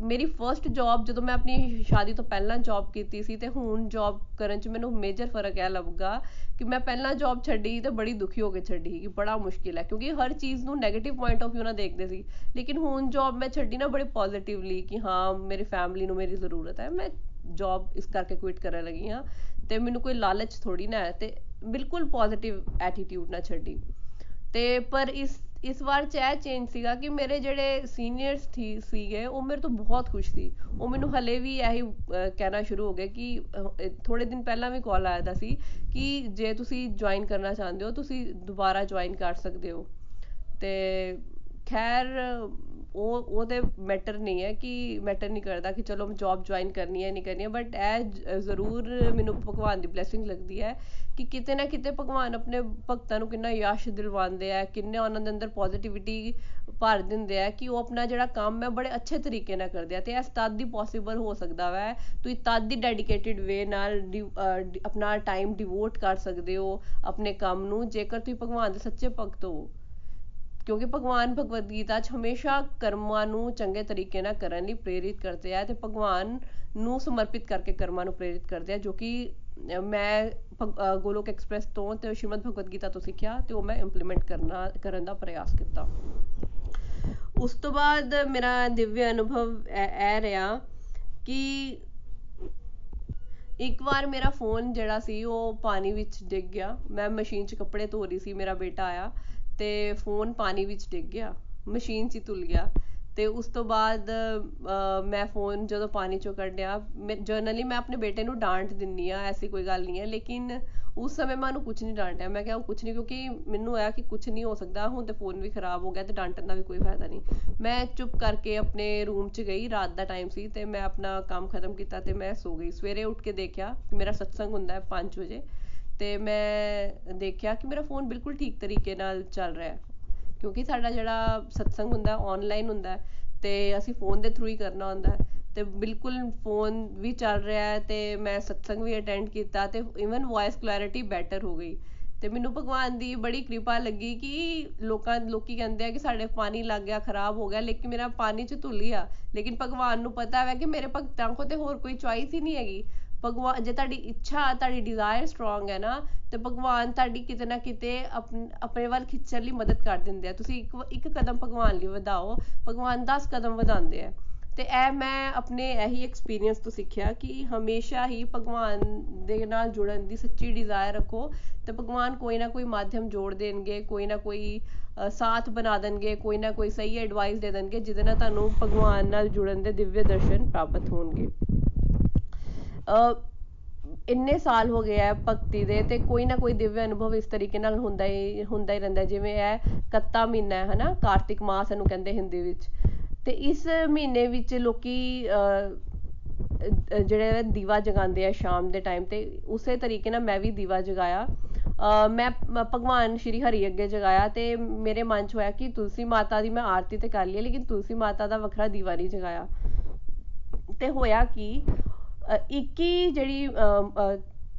S1: ਮੇਰੀ ਫਰਸਟ ਜੌਬ ਜਦੋਂ ਮੈਂ ਆਪਣੀ ਸ਼ਾਦੀ ਤੋਂ ਪਹਿਲਾਂ ਜੌਬ ਕੀਤੀ ਸੀ ਤੇ ਹੁਣ ਜੌਬ ਕਰਨ 'ਚ ਮੈਨੂੰ ਮੇਜਰ ਫ਼ਰਕ ਇਹ ਲੱਗਾ ਕਿ ਮੈਂ ਪਹਿਲਾਂ ਜੌਬ ਛੱਡੀ ਤੇ ਬੜੀ ਦੁਖੀ ਹੋ ਕੇ ਛੱਡੀ ਕਿ ਬੜਾ ਮੁਸ਼ਕਿਲ ਹੈ, ਕਿਉਂਕਿ ਹਰ ਚੀਜ਼ ਨੂੰ 네ਗੇਟਿਵ ਪੁਆਇੰਟ ਆਫ View ਨਾਲ ਦੇਖਦੇ ਸੀ। ਲੇਕਿਨ ਹੁਣ ਜੌਬ ਮੈਂ ਛੱਡੀ ਨਾ ਬੜੇ ਪੋਜ਼ਿਟਿਵਲੀ ਕਿ ਹਾਂ, ਮੇਰੀ ਫੈਮਿਲੀ ਨੂੰ ਮੇਰੀ ਜ਼ਰੂਰਤ ਹੈ, ਮੈਂ ਜੌਬ ਇਸ ਕਰਕੇ ਕੁਇਟ ਕਰਨ ਲੱਗੀ ਹਾਂ ਤੇ ਮੈਨੂੰ ਕੋਈ ਲਾਲਚ ਥੋੜੀ ਨਾ ਹੈ ਤੇ ਬਿਲਕੁਲ ਪੋਜ਼ਿਟਿਵ ਐਟੀਟਿਊਡ ਨਾਲ ਛੱਡੀ। ਤੇ ਪਰ ਇਸ ਇਸ ਵਾਰ ਚ ਇਹ ਚੇਂਜ ਸੀਗਾ ਕਿ ਮੇਰੇ ਜਿਹੜੇ ਸੀਨੀਅਰਸ ਸੀ ਸੀਗੇ, ਉਹ ਮੇਰੇ ਤੋਂ ਬਹੁਤ ਖੁਸ਼ ਸੀ। ਉਹ ਮੈਨੂੰ ਹਲੇ ਵੀ ਇਹੀ ਕਹਿਣਾ ਸ਼ੁਰੂ ਹੋ ਗਏ ਕਿ ਥੋੜੇ ਦਿਨ ਪਹਿਲਾਂ ਵੀ ਕਾਲ ਆਇਆ ਦਾ ਸੀ ਕਿ ਜੇ ਤੁਸੀਂ ਜੁਆਇਨ ਕਰਨਾ ਚਾਹੁੰਦੇ ਹੋ, ਤੁਸੀਂ ਦੁਬਾਰਾ ਜੁਆਇਨ ਕਰ ਸਕਦੇ ਹੋ। ਤੇ ਖੈਰ ਉਹ ਉਹ ਤੇ ਮੈਟਰ ਨਹੀਂ ਹੈ ਕਿ ਮੈਟਰ ਨਹੀਂ ਕਰਦਾ ਕਿ ਚਲੋ ਜੌਬ ਜੁਆਇਨ ਕਰਨੀ ਹੈ, ਨਹੀਂ ਕਰਨੀ ਹੈ ਬਟ ਇਹ ਜ਼ਰੂਰ ਮੈਨੂੰ ਭਗਵਾਨ ਦੀ ਬਲੇਸਿੰਗ ਲੱਗਦੀ ਹੈ ਕਿ ਕਿਤੇ ਨਾ ਕਿਤੇ ਭਗਵਾਨ ਆਪਣੇ ਭਗਤਾਂ ਨੂੰ ਕਿੰਨਾ ਯਸ਼ ਦਿਲਵਾਉਂਦੇ ਆ, ਕਿੰਨੇ ਉਹਨਾਂ ਦੇ ਅੰਦਰ ਪੋਜ਼ਿਟਿਵਿਟੀ ਭਰ ਦਿੰਦੇ ਆ ਕਿ ਉਹ ਆਪਣਾ ਜਿਹੜਾ ਕੰਮ ਹੈ ਬੜੇ ਅੱਛੇ ਤਰੀਕੇ ਨਾਲ ਕਰਦੇ ਆ ਤੇ ਇਸ ਤਦ ਦੀ ਪੋਸੀਬਲ ਹੋ ਸਕਦਾ ਵੈ। ਤੁਸੀਂ ਤਦ ਦੀ ਡੈਡੀਕੇਟਿਡ ਵੇ ਨਾਲ ਆਪਣਾ ਟਾਈਮ ਡਿਵੋਟ ਕਰ ਸਕਦੇ ਹੋ ਆਪਣੇ ਕੰਮ ਨੂੰ, ਜੇਕਰ ਤੁਸੀਂ ਭਗਵਾਨ ਦੇ ਸੱਚੇ ਭਗਤ ਹੋ। ਕਿਉਂਕਿ ਭਗਵਾਨ ਭਗਵਦ ਗੀਤਾ 'ਚ ਹਮੇਸ਼ਾ ਕਰਮਾਂ ਨੂੰ ਚੰਗੇ ਤਰੀਕੇ ਨਾਲ ਕਰਨ ਲਈ ਪ੍ਰੇਰਿਤ ਕਰਦੇ ਆ ਤੇ ਭਗਵਾਨ ਨੂੰ ਸਮਰਪਿਤ ਕਰਕੇ ਕਰਮਾਂ ਨੂੰ ਪ੍ਰੇਰਿਤ ਕਰਦੇ ਆ, ਜੋ ਕਿ ਮੈਂ ਗੋਲੋਕ ਐਕਸਪ੍ਰੈਸ ਤੋਂ ਤੇ ਸ਼੍ਰੀਮਦ ਭਗਵਦ ਗੀਤਾ ਤੋਂ ਸਿੱਖਿਆ ਤੇ ਉਹ ਮੈਂ ਇੰਪਲੀਮੈਂਟ ਕਰਨਾ, ਕਰਨ ਦਾ ਪ੍ਰਯਾਸ ਕੀਤਾ। ਉਸ ਤੋਂ ਬਾਅਦ ਮੇਰਾ ਦਿਵਯ ਅਨੁਭਵ ਇਹ ਰਿਹਾ ਕਿ ਇੱਕ ਵਾਰ ਮੇਰਾ ਫੋਨ ਜਿਹੜਾ ਸੀ ਉਹ ਪਾਣੀ ਵਿੱਚ ਡਿੱਗ ਗਿਆ। ਮੈਂ ਮਸ਼ੀਨ 'ਚ ਕੱਪੜੇ ਧੋ ਰਹੀ ਸੀ, ਮੇਰਾ ਬੇਟਾ ਆਇਆ। ਤੇ ਫੋਨ ਪਾਣੀ ਵਿੱਚ ਡਿੱਗ ਗਿਆ, ਮਸ਼ੀਨ 'ਚ ਹੀ ਧੁੱਲ ਗਿਆ ਤੇ ਉਸ ਤੋਂ ਬਾਅਦ ਮੈਂ ਫੋਨ ਜਦੋਂ ਪਾਣੀ ਚੋਂ ਕੱਢਿਆ ਜਨਰਲੀ ਮੈਂ ਆਪਣੇ ਬੇਟੇ ਨੂੰ ਡਾਂਟ ਦਿੰਨੀ ਆ ਐਸੀ ਕੋਈ ਗੱਲ ਨਹੀਂ ਹੈ, ਲੇਕਿਨ ਉਸ ਸਮੇਂ ਮੈਂ ਉਹਨੂੰ ਕੁਝ ਨਹੀਂ ਡਾਂਟਿਆ, ਮੈਂ ਕਿਹਾ ਉਹ ਕੁਝ ਨਹੀਂ ਕਿਉਂਕਿ ਮੈਨੂੰ ਆਇਆ ਕਿ ਕੁਝ ਨਹੀਂ ਹੋ ਸਕਦਾ, ਹੁਣ ਤੇ ਫੋਨ ਵੀ ਖਰਾਬ ਹੋ ਗਿਆ ਤੇ ਡਾਂਟਣ ਦਾ ਵੀ ਕੋਈ ਫਾਇਦਾ ਨਹੀਂ। ਮੈਂ ਚੁੱਪ ਕਰਕੇ ਆਪਣੇ ਰੂਮ 'ਚ ਗਈ, ਰਾਤ ਦਾ ਟਾਈਮ ਸੀ ਤੇ ਮੈਂ ਆਪਣਾ ਕੰਮ ਖਤਮ ਕੀਤਾ ਤੇ ਮੈਂ ਸੋ ਗਈ। ਸਵੇਰੇ ਉੱਠ ਕੇ ਦੇਖਿਆ ਕਿ ਮੇਰਾ ਸਤਸੰਗ ਹੁੰਦਾ ਹੈ 5 ਵਜੇ ਤੇ ਮੈਂ ਦੇਖਿਆ ਕਿ ਮੇਰਾ ਫੋਨ ਬਿਲਕੁਲ ਠੀਕ ਤਰੀਕੇ ਨਾਲ ਚੱਲ ਰਿਹਾ ਕਿਉਂਕਿ ਸਾਡਾ ਜਿਹੜਾ ਸਤਸੰਗ ਹੁੰਦਾ ਆਨਲਾਈਨ ਹੁੰਦਾ ਤੇ ਅਸੀਂ ਫੋਨ ਦੇ ਥਰੂ ਹੀ ਕਰਨਾ ਹੁੰਦਾ ਤੇ ਬਿਲਕੁਲ ਫੋਨ ਵੀ ਚੱਲ ਰਿਹਾ ਹੈ ਤੇ ਮੈਂ ਸਤਸੰਗ ਵੀ ਅਟੈਂਡ ਕੀਤਾ ਤੇ ਇਵਨ ਵੌਇਸ ਕਲੈਰਿਟੀ ਬੈਟਰ ਹੋ ਗਈ। ਤੇ ਮੈਨੂੰ ਭਗਵਾਨ ਦੀ ਬੜੀ ਕਿਰਪਾ ਲੱਗੀ ਕਿ ਲੋਕਾਂ, ਲੋਕੀ ਕਹਿੰਦੇ ਆ ਕਿ ਸਾਡੇ ਪਾਣੀ ਲੱਗ ਗਿਆ, ਖਰਾਬ ਹੋ ਗਿਆ, ਲੇਕਿਨ ਮੇਰਾ ਪਾਣੀ ਚ ਧੁੱਲ ਗਿਆ ਲੇਕਿਨ ਭਗਵਾਨ ਨੂੰ ਪਤਾ ਹੈ ਕਿ ਮੇਰੇ ਭਗਤਾਂ ਕੋ ਤੇ ਹੋਰ ਕੋਈ ਚੋਇਸ ਹੀ ਨਹੀਂ ਹੈਗੀ। ਭਗਵਾਨ, ਜੇ ਤੁਹਾਡੀ ਇੱਛਾ, ਤੁਹਾਡੀ ਡਿਜ਼ਾਇਰ ਸਟਰੋਂਗ ਹੈ ਨਾ, ਤੇ ਭਗਵਾਨ ਤੁਹਾਡੀ ਕਿਤੇ ਨਾ ਕਿਤੇ ਆਪਣੇ ਵੱਲ ਖਿੱਚਣ ਲਈ ਮਦਦ ਕਰ ਦਿੰਦੇ ਆ। ਤੁਸੀਂ ਇੱਕ ਇੱਕ ਕਦਮ ਭਗਵਾਨ ਲਈ ਵਧਾਓ, ਭਗਵਾਨ 10 ਕਦਮ ਵਧਾਉਂਦੇ ਆ। ਤੇ ਇਹ ਮੈਂ ਆਪਣੇ ਇਹੀ ਐਕਸਪੀਰੀਅੰਸ ਤੋਂ ਸਿੱਖਿਆ ਕਿ ਹਮੇਸ਼ਾ ਹੀ ਭਗਵਾਨ ਦੇ ਨਾਲ ਜੁੜਨ ਦੀ ਸੱਚੀ ਡਿਜ਼ਾਇਰ ਰੱਖੋ ਤੇ ਭਗਵਾਨ ਕੋਈ ਨਾ ਕੋਈ ਮਾਧਿਅਮ ਜੋੜ ਦੇਣਗੇ, ਕੋਈ ਨਾ ਕੋਈ ਸਾਥ ਬਣਾ ਦੇਣਗੇ, ਕੋਈ ਨਾ ਕੋਈ ਸਹੀ ਐਡਵਾਈਸ ਦੇ ਦੇਣਗੇ, ਜਿਹਦੇ ਨਾਲ ਤੁਹਾਨੂੰ ਭਗਵਾਨ ਨਾਲ ਜੁੜਨ ਦੇ ਦਿਵਯ ਦਰਸ਼ਨ ਪ੍ਰਾਪਤ ਹੋਣਗੇ। ਇੰਨੇ ਸਾਲ ਹੋ ਗਏ ਆ ਭਗਤੀ ਦੇ ਤੇ ਕੋਈ ਨਾ ਕੋਈ ਦਿਵਯ ਅਨੁਭਵ ਇਸ ਤਰੀਕੇ ਨਾਲ ਹੁੰਦਾ ਹੀ ਹੁੰਦਾ ਹੀ ਰਹਿੰਦਾ ਜਿਵੇਂ ਇਹ ਕੱਤਾ ਮਹੀਨਾ ਹੈ, ਹਨਾ? ਕਾਰਤਿਕ ਮਾਸ ਇਹਨੂੰ ਕਹਿੰਦੇ ਹਿੰਦੀ ਵਿੱਚ। ਤੇ ਇਸ ਮਹੀਨੇ ਵਿੱਚ ਲੋਕੀ ਜਿਹੜੇ ਦੀਵਾ ਜਗਾਉਂਦੇ ਆ ਸ਼ਾਮ ਦੇ ਟਾਈਮ ਤੇ, ਉਸੇ ਤਰੀਕੇ ਨਾਲ ਮੈਂ ਵੀ ਦੀਵਾ ਜਗਾਇਆ। ਮੈਂ ਭਗਵਾਨ ਸ਼੍ਰੀ ਹਰੀ ਅੱਗੇ ਜਗਾਇਆ ਤੇ ਮੇਰੇ ਮਨ 'ਚ ਹੋਇਆ ਕਿ ਤੁਲਸੀ ਮਾਤਾ ਦੀ ਮੈਂ ਆਰਤੀ ਤੇ ਕਰ ਲਈ ਲੇਕਿਨ ਤੁਲਸੀ ਮਾਤਾ ਦਾ ਵੱਖਰਾ ਦੀਵਾ ਨਹੀਂ ਜਗਾਇਆ। ਤੇ ਹੋਇਆ ਕਿ ਇੱਕ ਹੀ ਜਿਹੜੀ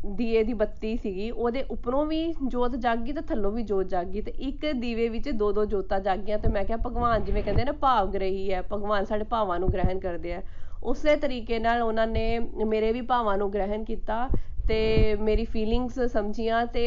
S1: ਦੀਏ ਦੀ ਬੱਤੀ ਸੀਗੀ, ਉਹਦੇ ਉੱਪਰੋਂ ਵੀ ਜੋਤ ਜਗ ਗਈ ਤੇ ਥੱਲੋਂ ਵੀ ਜੋਤ ਜਗ ਗਈ ਤੇ ਇੱਕ ਦੀਵੇ ਵਿੱਚ ਦੋ ਦੋ ਜੋਤਾਂ ਜਗ ਗਈਆਂ ਤੇ ਮੈਂ ਕਿਹਾ, ਭਗਵਾਨ ਜਿਵੇਂ ਕਹਿੰਦੇ ਨਾ ਭਾਵ ਗ੍ਰਹੀ ਹੈ, ਭਗਵਾਨ ਸਾਡੇ ਭਾਵਾਂ ਨੂੰ ਗ੍ਰਹਿਣ ਕਰਦੇ ਆ। ਉਸੇ ਤਰੀਕੇ ਨਾਲ ਉਹਨਾਂ ਨੇ ਮੇਰੇ ਵੀ ਭਾਵਾਂ ਨੂੰ ਗ੍ਰਹਿਣ ਕੀਤਾ ਤੇ ਮੇਰੀ ਫੀਲਿੰਗਸ ਸਮਝੀਆਂ ਤੇ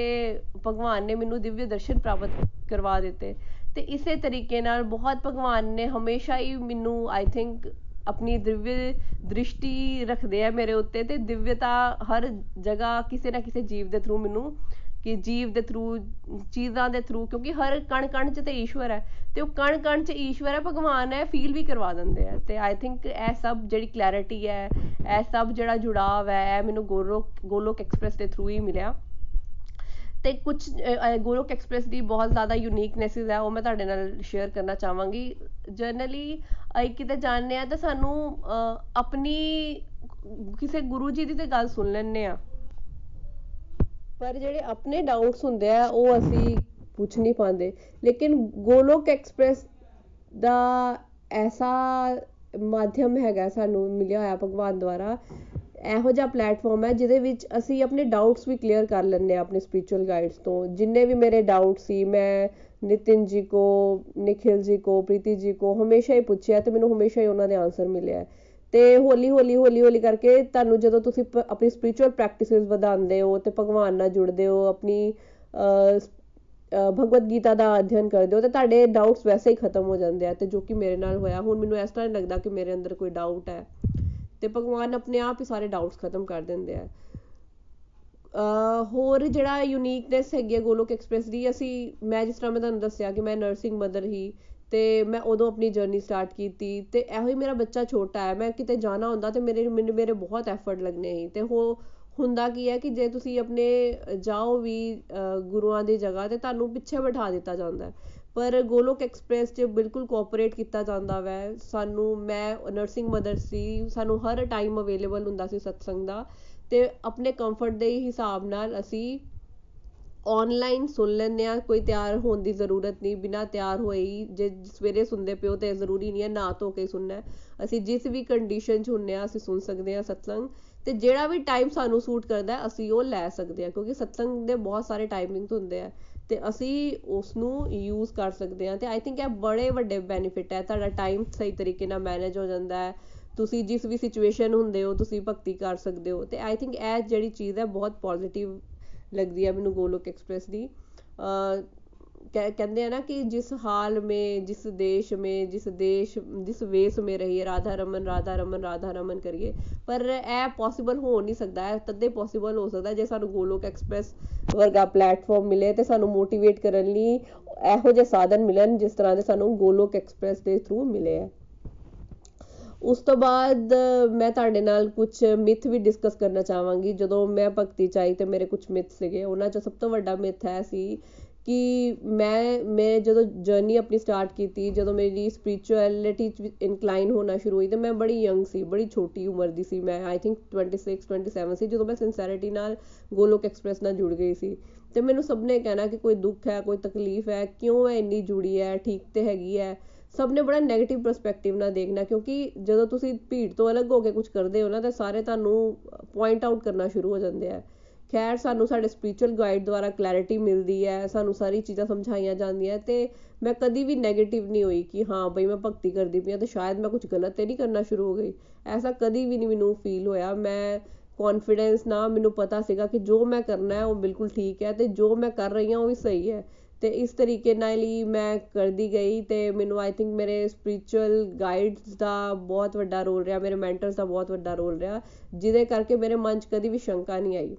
S1: ਭਗਵਾਨ ਨੇ ਮੈਨੂੰ ਦਿਵਯ ਦਰਸ਼ਨ ਪ੍ਰਾਪਤ ਕਰਵਾ ਦਿੱਤੇ। ਤੇ ਇਸੇ ਤਰੀਕੇ ਨਾਲ ਬਹੁਤ ਭਗਵਾਨ ਨੇ ਹਮੇਸ਼ਾ ਹੀ ਮੈਨੂੰ ਆਈ ਥਿੰਕ ਆਪਣੀ ਦਿਵਯ ਦ੍ਰਿਸ਼ਟੀ ਰੱਖਦੇ ਆ ਮੇਰੇ ਉੱਤੇ ਤੇ ਦਿਵਯਤਾ ਹਰ ਜਗ੍ਹਾ ਕਿਸੇ ਨਾ ਕਿਸੇ ਜੀਵ ਦੇ ਥਰੂ ਮੈਨੂੰ ਕਿ ਜੀਵ ਦੇ ਥਰੂ ਚੀਜ਼ਾਂ ਦੇ ਥਰੂ ਕਿਉਂਕਿ ਹਰ ਕਣ ਕਣ 'ਚ ਤੇ ਈਸ਼ਵਰ ਹੈ ਤੇ ਉਹ ਕਣ ਕਣ 'ਚ ਈਸ਼ਵਰ ਹੈ, ਭਗਵਾਨ ਹੈ ਫੀਲ ਵੀ ਕਰਵਾ ਦਿੰਦੇ ਆ ਤੇ ਆਈ ਥਿੰਕ ਇਹ ਸਭ ਜਿਹੜੀ ਕਲੈਰਿਟੀ ਹੈ, ਇਹ ਸਭ ਜਿਹੜਾ ਜੁੜਾਵ ਹੈ, ਇਹ ਮੈਨੂੰ ਗੋਲੋਕ ਗੋਲੋਕ ਐਕਸਪ੍ਰੈਸ ਦੇ ਥਰੂ ਹੀ ਮਿਲਿਆ। ਤੇ ਕੁਝ ਗੋਲੋਕ ਐਕਸਪ੍ਰੈਸ ਦੀ ਬਹੁਤ ਜ਼ਿਆਦਾ ਯੂਨੀਕਨੈਸਸ ਹੈ, ਉਹ ਮੈਂ ਤੁਹਾਡੇ ਨਾਲ ਸ਼ੇਅਰ ਕਰਨਾ ਚਾਹਾਂਗੀ। ਜਨਰਲੀ ਅਸੀਂ ਕਿਤੇ ਜਾਂਦੇ ਆ ਤਾਂ ਸਾਨੂੰ ਆਪਣੀ ਕਿਸੇ ਗੁਰੂ ਜੀ ਦੀ ਤੇ ਗੱਲ ਸੁਣ ਲੈਂਦੇ ਆ ਪਰ ਜਿਹੜੇ ਆਪਣੇ ਡਾਊਟਸ ਹੁੰਦੇ ਆ, ਉਹ ਅਸੀਂ ਪੁੱਛ ਨਹੀਂ ਪਾਉਂਦੇ। ਲੇਕਿਨ ਗੋਲੋਕ ਐਕਸਪ੍ਰੈਸ ਦਾ ਐਸਾ ਮਾਧਿਅਮ ਹੈਗਾ ਸਾਨੂੰ, ਮਿਲਿਆ ਹੋਇਆ ਭਗਵਾਨ ਦੁਆਰਾ, ਇਹੋ ਜਿਹਾ ਪਲੇਟਫਾਰਮ ਹੈ ਜਿਹਦੇ ਵਿੱਚ ਅਸੀਂ ਆਪਣੇ ਡਾਊਟਸ ਵੀ ਕਲੀਅਰ ਕਰ ਲੈਂਦੇ ਆ ਆਪਣੇ ਸਪਿਰਚੁਅਲ ਗਾਈਡਸ ਤੋਂ। ਜਿੰਨੇ ਵੀ ਮੇਰੇ ਡਾਊਟ ਸੀ, ਮੈਂ ਨਿਤਿਨ ਜੀ ਕੋ ਨਿਖਿਲ ਜੀ ਕੋ, ਪ੍ਰੀਤੀ ਜੀ ਕੋ ਹਮੇਸ਼ਾ ਹੀ ਪੁੱਛਿਆ ਤੇ ਮੈਨੂੰ ਹਮੇਸ਼ਾ ਹੀ ਉਹਨਾਂ ਦੇ ਆਨਸਰ ਮਿਲਿਆ। ਤੇ ਹੌਲੀ ਹੌਲੀ ਹੌਲੀ ਹੌਲੀ ਕਰਕੇ ਤੁਹਾਨੂੰ ਜਦੋਂ ਤੁਸੀਂ ਆਪਣੀ ਸਪਿਰਚੁਅਲ ਪ੍ਰੈਕਟਿਸਿਸ ਵਧਾਉਂਦੇ ਹੋ ਤੇ ਭਗਵਾਨ ਨਾਲ ਜੁੜਦੇ ਹੋ, ਆਪਣੀ ਭਗਵਦ ਗੀਤਾ ਦਾ ਅਧਿਐਨ ਕਰਦੇ ਹੋ ਤੇ ਤੁਹਾਡੇ ਡਾਊਟਸ ਵੈਸੇ ਹੀ ਖਤਮ ਹੋ ਜਾਂਦੇ ਆ ਤੇ ਜੋ ਕਿ ਮੇਰੇ ਨਾਲ ਹੋਇਆ। ਹੁਣ ਮੈਨੂੰ ਇਸ ਤਰ੍ਹਾਂ ਲੱਗਦਾ ਕਿ ਮੇਰੇ ਅੰਦਰ ਕੋਈ ਡਾਊਟ ਹੈ। ਤੇ ਭਗਵਾਨ ਆਪਣੇ ਆਪ ਹੀ ਸਾਰੇ ਡਾਊਟਸ ਖਤਮ ਕਰ ਦਿੰਦੇ ਆ। ਹੋਰ ਜਿਹੜਾ ਯੂਨੀਕਨੈਸ ਹੈਗੀ ਹੈ ਗੋਲੋਕ ਐਕਸਪ੍ਰੈਸ ਦੀ, ਅਸੀਂ, ਮੈਂ ਜਿਸ ਤਰ੍ਹਾਂ ਮੈਂ ਤੁਹਾਨੂੰ ਦੱਸਿਆ ਕਿ ਮੈਂ ਨਰਸਿੰਗ ਮਦਰ ਹੀ ਤੇ ਮੈਂ ਉਦੋਂ ਆਪਣੀ ਜਰਨੀ ਸਟਾਰਟ ਕੀਤੀ ਤੇ ਇਹੋ ਹੀ ਮੇਰਾ ਬੱਚਾ ਛੋਟਾ ਹੈ, ਮੈਂ ਕਿਤੇ ਜਾਣਾ ਹੁੰਦਾ ਤੇ ਮੇਰੇ, ਮੈਨੂੰ, ਮੇਰੇ ਬਹੁਤ ਐਫਰਟ ਲੱਗਨੇ ਸੀ ਤੇ ਉਹ ਹੁੰਦਾ ਕੀ ਹੈ ਕਿ ਜੇ ਤੁਸੀਂ ਆਪਣੇ ਜਾਓ ਵੀ ਗੁਰੂਆਂ ਦੀ ਜਗ੍ਹਾ ਤੇ ਤੁਹਾਨੂੰ ਪਿੱਛੇ ਬਿਠਾ ਦਿੱਤਾ ਜਾਂਦਾ ਪਰ ਗੋਲੋਕ ਐਕਸਪ੍ਰੈਸ 'ਚ ਬਿਲਕੁਲ ਕੋਆਪਰੇਟ ਕੀਤਾ ਜਾਂਦਾ ਵੈ। ਸਾਨੂੰ, ਮੈਂ ਨਰਸਿੰਗ ਮਦਰ ਸੀ, ਸਾਨੂੰ ਹਰ ਟਾਈਮ ਅਵੇਲੇਬਲ ਹੁੰਦਾ ਸੀ ਸਤਸੰਗ ਦਾ। ਤੇ ਆਪਣੇ ਕੰਫਰਟ ਦੇ ਹਿਸਾਬ ਨਾਲ ਅਸੀਂ ਆਨਲਾਈਨ ਸੁਣ ਲੈਂਦੇ ਆ ਕੋਈ ਤਿਆਰ ਹੋਣ ਦੀ ਜ਼ਰੂਰਤ ਨਹੀਂ, ਬਿਨਾ ਤਿਆਰ ਹੋਏ ਹੀ ਜੇ ਸਵੇਰੇ ਸੁਣਦੇ ਪਿਓ ਤੇ ਜ਼ਰੂਰੀ ਨਹੀਂ ਹੈ ਨਾ ਧੋ ਕੇ ਸੁਣਨਾ ਅਸੀਂ ਜਿਸ ਵੀ ਕੰਡੀਸ਼ਨ 'ਚ ਹੁੰਨੇ ਆ ਅਸੀਂ ਸੁਣ ਸਕਦੇ ਆ ਸਤਸੰਗ ਤੇ ਜਿਹੜਾ ਵੀ ਟਾਈਮ ਸਾਨੂੰ ਸੂਟ ਕਰਦਾ ਅਸੀਂ ਉਹ ਲੈ ਸਕਦੇ ਆ ਕਿਉਂਕਿ ਸਤਸੰਗ ਦੇ ਬਹੁਤ ਸਾਰੇ ਟਾਈਮਿੰਗਸ ਹੁੰਦੇ ਆ ਤੇ ਅਸੀਂ ਉਸ ਨੂੰ ਯੂਜ਼ ਕਰ ਸਕਦੇ ਆ ਤੇ ਆਈ ਥਿੰਕ ਇਹ ਬੜੇ ਵੱਡੇ ਬੈਨੀਫਿਟ ਹੈ, ਤੁਹਾਡਾ ਟਾਈਮ ਸਹੀ ਤਰੀਕੇ ਨਾਲ ਮੈਨੇਜ ਹੋ ਜਾਂਦਾ ਹੈ ਤੁਸੀਂ ਜਿਸ ਵੀ ਸਿਚੁਏਸ਼ਨ ਹੁੰਦੇ ਹੋ, ਤੁਸੀਂ ਭਗਤੀ ਕਰ ਸਕਦੇ ਹੋ। ਅਤੇ ਆਈ ਥਿੰਕ ਇਹ ਜਿਹੜੀ ਚੀਜ਼ ਹੈ, ਬਹੁਤ ਪੋਜ਼ੀਟਿਵ ਲੱਗਦੀ ਹੈ ਮੈਨੂੰ ਗੋਲੋਕ ਐਕਸਪ੍ਰੈਸ ਦੀ। ਕਹਿ, ਕਹਿੰਦੇ ਆ ਨਾ ਕਿ ਜਿਸ ਹਾਲ ਮੇਂ, ਜਿਸ ਦੇਸ਼ ਮੇਂ, ਜਿਸ ਦੇਸ਼, ਜਿਸ ਵੇਸ ਮੇਂ ਰਹੀਏ, ਰਾਧਾ ਰਮਨ ਰਾਧਾ ਰਮਨ ਰਾਧਾ ਰਮਨ ਕਰੀਏ। ਪਰ ਇਹ ਪੋਸੀਬਲ ਹੋ ਨਹੀਂ ਸਕਦਾ, ਇਹ ਤਦੇ ਪੋਸੀਬਲ ਹੋ ਸਕਦਾ ਜੇ ਸਾਨੂੰ ਗੋਲੋਕ ਐਕਸਪ੍ਰੈਸ ਵਰਗਾ ਪਲੇਟਫਾਰਮ ਮਿਲੇ ਤੇ ਸਾਨੂੰ ਮੋਟੀਵੇਟ ਕਰਨ ਲਈ ਇਹੋ ਜਿਹੇ ਸਾਧਨ ਮਿਲਣ ਜਿਸ ਤਰ੍ਹਾਂ ਦੇ ਸਾਨੂੰ ਗੋਲੋਕ ਐਕਸਪ੍ਰੈਸ ਦੇ ਥਰੂ ਮਿਲੇ ਆ। ਉਸ ਤੋਂ ਬਾਅਦ ਮੈਂ ਤੁਹਾਡੇ ਨਾਲ ਕੁਝ ਮਿਥ ਵੀ ਡਿਸਕਸ ਕਰਨਾ ਚਾਹਾਂਗੀ। ਜਦੋਂ ਮੈਂ ਭਗਤੀ ਚ ਆਈ ਤੇ ਮੇਰੇ ਕੁਝ ਮਿਥ ਸੀਗੇ, ਉਹਨਾਂ ਚੋਂ ਸਭ ਤੋਂ ਵੱਡਾ ਮਿਥ ਹੈ ਸੀ ਕਿ ਮੈਂ ਮੈਂ ਜਦੋਂ ਜਰਨੀ ਆਪਣੀ ਸਟਾਰਟ ਕੀਤੀ, ਜਦੋਂ ਮੇਰੀ ਸਪਿਰਚੁਅਲਿਟੀ ਚ ਇਨਕਲਾਈਨ ਹੋਣਾ ਸ਼ੁਰੂ ਹੋਈ ਤੇ ਮੈਂ ਬੜੀ ਯੰਗ ਸੀ, ਬੜੀ ਛੋਟੀ ਉਮਰ ਦੀ ਸੀ। ਮੈਂ ਆਈ ਥਿੰਕ 26 27 ਸੀ, ਜਦੋਂ ਮੈਂ ਸਿੰਸੈਰਿਟੀ ਨਾਲ ਗੋਲੋਕ ਐਕਸਪ੍ਰੈਸ ਨਾਲ ਜੁੜ ਗਈ ਸੀ। ਤੇ ਮੈਨੂੰ ਸਭ ਨੇ ਕਹਿਣਾ ਕਿ ਕੋਈ ਦੁੱਖ ਹੈ, ਕੋਈ ਤਕਲੀਫ ਹੈ, ਕਿਉਂ ਹੈ ਇੰਨੀ ਜੁੜੀ ਹੈ, ਠੀਕ ਤੇ ਹੈਗੀ ਹੈ? ਸਭ ਨੇ ਬੜਾ 네ਗੇਟਿਵ ਪਰਸਪੈਕਟਿਵ ਨਾਲ ਦੇਖਣਾ, ਕਿਉਂਕਿ ਜਦੋਂ ਤੁਸੀਂ ਭੀੜ ਤੋਂ ਅਲੱਗ ਹੋ ਕੇ ਕੁਝ ਕਰਦੇ ਹੋ ਨਾ, ਤਾਂ ਸਾਰੇ ਤੁਹਾਨੂੰ ਪੁਆਇੰਟ ਆਊਟ ਕਰਨਾ ਸ਼ੁਰੂ ਹੋ ਜਾਂਦੇ ਆ। ਖੈਰ, ਸਾਨੂੰ ਸਾਡੇ ਸਪਿਰਚੁਅਲ ਗਾਈਡ ਦੁਆਰਾ ਕਲੈਰਿਟੀ ਮਿਲਦੀ ਹੈ, ਸਾਨੂੰ ਸਾਰੀ ਚੀਜ਼ਾਂ ਸਮਝਾਈਆਂ ਜਾਂਦੀਆਂ ਤੇ ਮੈਂ ਕਦੀ ਵੀ 네ਗੇਟਿਵ ਨਹੀਂ ਹੋਈ ਕਿ ਹਾਂ ਬਈ ਮੈਂ ਭਗਤੀ ਕਰਦੀ ਪਈ ਆ ਤੇ ਸ਼ਾਇਦ ਮੈਂ ਕੁਝ ਗਲਤ ਤੇ ਨਹੀਂ ਕਰਨਾ ਸ਼ੁਰੂ ਹੋ ਗਈ। ਐਸਾ ਕਦੀ ਵੀ ਨਹੀਂ ਮੈਨੂੰ ਫੀਲ ਹੋਇਆ। ਮੈਂ ਕੌਨਫੀਡੈਂਸ ਨਾਲ ਮੈਨੂੰ ਪਤਾ ਸੀਗਾ ਕਿ ਜੋ ਮੈਂ ਕਰਨਾ ਹੈ ਉਹ ਬਿਲਕੁਲ ਠੀਕ ਹੈ ਤੇ ਜੋ ਮੈਂ ਕਰ ਰਹੀ ਹਾਂ ਉਹ ਵੀ ਸਹੀ ਹੈ। ਤੇ ਇਸ ਤਰੀਕੇ ਨਾਲ ਹੀ ਮੈਂ ਕਰਦੀ ਗਈ ਤੇ ਮੈਨੂੰ ਆਈ ਥਿੰਕ ਮੇਰੇ ਸਪਿਰਚੁਅਲ ਗਾਈਡਸ ਦਾ ਬਹੁਤ ਵੱਡਾ ਰੋਲ ਰਿਹਾ, ਮੇਰੇ ਮੈਂਟਰਸ ਦਾ ਬਹੁਤ ਵੱਡਾ ਰੋਲ ਰਿਹਾ, ਜਿਹਦੇ ਕਰਕੇ ਮੇਰੇ ਮਨ 'ਚ ਕਦੀ ਵੀ ਸ਼ੰਕਾ ਨਹੀਂ ਆਈ।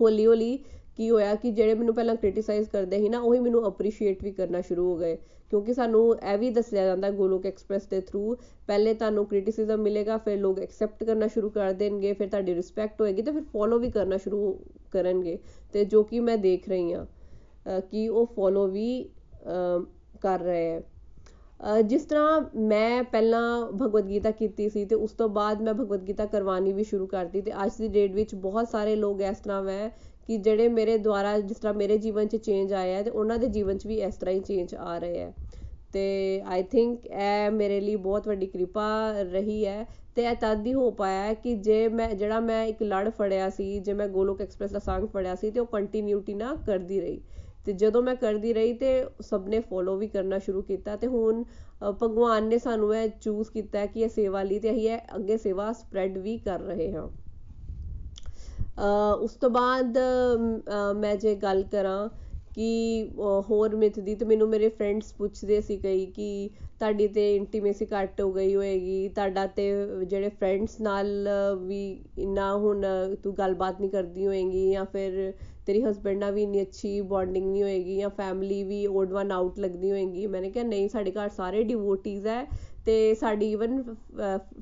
S1: ਹੌਲੀ ਹੌਲੀ ਕੀ ਹੋਇਆ ਕਿ ਜਿਹੜੇ ਮੈਨੂੰ ਪਹਿਲਾਂ ਕ੍ਰਿਟਿਸਾਈਜ਼ ਕਰਦੇ ਸੀ ਨਾ, ਉਹੀ ਮੈਨੂੰ ਅਪਰੀਸ਼ੀਏਟ ਵੀ ਕਰਨਾ ਸ਼ੁਰੂ ਹੋ ਗਏ। ਕਿਉਂਕਿ ਸਾਨੂੰ ਇਹ ਵੀ ਦੱਸਿਆ ਜਾਂਦਾ ਗੋਲੋਕ ਐਕਸਪ੍ਰੈਸ ਦੇ ਥਰੂ ਪਹਿਲੇ ਤੁਹਾਨੂੰ ਕ੍ਰਿਟਿਸਿਜ਼ਮ ਮਿਲੇਗਾ, ਫਿਰ ਲੋਕ ਐਕਸੈਪਟ ਕਰਨਾ ਸ਼ੁਰੂ ਕਰ ਦੇਣਗੇ, ਫਿਰ ਤੁਹਾਡੀ ਰਿਸਪੈਕਟ ਹੋਏਗੀ, ਤੇ ਫਿਰ ਫੋਲੋ ਵੀ ਕਰਨਾ ਸ਼ੁਰੂ ਕਰਨਗੇ, ਤੇ ਜੋ ਕਿ ਮੈਂ ਦੇਖ ਰਹੀ ਹਾਂ। ਕਿ ਉਹ ਫੋਲੋ ਵੀ ਕਰ ਰਹੇ ਹੈ। ਜਿਸ ਤਰ੍ਹਾਂ ਮੈਂ ਪਹਿਲਾਂ ਭਗਵਦ ਗੀਤਾ ਕੀਤੀ ਸੀ ਤੇ ਉਸ ਤੋਂ ਬਾਅਦ ਮੈਂ ਭਗਵਦ ਗੀਤਾ ਕਰਵਾਉਣੀ ਵੀ ਸ਼ੁਰੂ ਕਰਤੀ ਤੇ ਅੱਜ ਦੀ ਡੇਟ ਵਿੱਚ ਬਹੁਤ ਸਾਰੇ ਲੋਕ ਇਸ ਤਰ੍ਹਾਂ ਵੈ ਕਿ ਜਿਹੜੇ ਮੇਰੇ ਦੁਆਰਾ ਜਿਸ ਤਰ੍ਹਾਂ ਮੇਰੇ ਜੀਵਨ 'ਚ ਚੇਂਜ ਆਇਆ ਹੈ ਤੇ ਉਹਨਾਂ ਦੇ ਜੀਵਨ 'ਚ ਵੀ ਇਸ ਤਰ੍ਹਾਂ ਹੀ ਚੇਂਜ ਆ ਰਹੇ ਹੈ। ਤੇ ਆਈ ਥਿੰਕ ਇਹ ਮੇਰੇ ਲਈ ਬਹੁਤ ਵੱਡੀ ਕਿਰਪਾ ਰਹੀ ਹੈ ਤੇ ਇਹ ਤਦ ਹੀ ਹੋ ਪਾਇਆ ਕਿ ਜੇ ਮੈਂ, ਜਿਹੜਾ ਮੈਂ ਇੱਕ ਲੜ ਫੜਿਆ ਸੀ, ਜੇ ਮੈਂ ਗੋਲੋਕ ਐਕਸਪ੍ਰੈਸ ਦਾ ਸੰਗ ਫੜਿਆ ਸੀ ਤੇ ਉਹ ਕੰਟੀਨਿਊਟੀ ਨਾ ਕਰਦੀ ਰਹੀ। ਤੇ ਜਦੋਂ ਮੈਂ ਕਰਦੀ ਰਹੀ ਤੇ ਸਭ ਨੇ ਫੋਲੋ ਵੀ ਕਰਨਾ ਸ਼ੁਰੂ ਕੀਤਾ ਤੇ ਹੁਣ ਭਗਵਾਨ ਨੇ ਸਾਨੂੰ ਇਹ ਚੂਜ਼ ਕੀਤਾ ਕਿ ਇਹ ਸੇਵਾ ਲਈ ਤੇ ਅਸੀਂ ਇਹ ਅੱਗੇ ਸੇਵਾ ਸਪਰੈਡ ਵੀ ਕਰ ਰਹੇ ਹਾਂ। ਉਸ ਤੋਂ ਬਾਅਦ ਮੈਂ ਜੇ ਗੱਲ ਕਰਾਂ ਕਿ ਹੋਰ ਮਿਥ ਦੀ ਤੇ ਮੈਨੂੰ ਮੇਰੇ ਫਰੈਂਡਸ ਪੁੱਛਦੇ ਸੀ ਕਈ ਕਿ ਤੁਹਾਡੀ ਤੇ ਇੰਟੀਮੇਸੀ ਘੱਟ ਹੋ ਗਈ ਹੋਏਗੀ, ਤੁਹਾਡਾ ਤੇ ਜਿਹੜੇ ਫਰੈਂਡਸ ਨਾਲ ਵੀ ਇੰਨਾ ਹੁਣ ਤੂੰ ਗੱਲਬਾਤ ਨਹੀਂ ਕਰਦੀ ਹੋਏਗੀ ਜਾਂ ਫਿਰ ਤੇਰੀ ਹਸਬੈਂਡ ਨਾਲ ਵੀ ਇੰਨੀ ਅੱਛੀ ਬੌਂਡਿੰਗ ਨਹੀਂ ਹੋਏਗੀ ਜਾਂ ਫੈਮਿਲੀ ਵੀ ਓਡ ਵਨ ਆਊਟ ਲੱਗਦੀ ਹੋਏਗੀ। ਮੈਨੇ ਕਿਹਾ, ਨਹੀਂ, ਸਾਡੇ ਘਰ ਸਾਰੇ ਡਿਵੋਟੀਜ਼ ਹੈ ਤੇ ਸਾਡੀ ਇਵਨ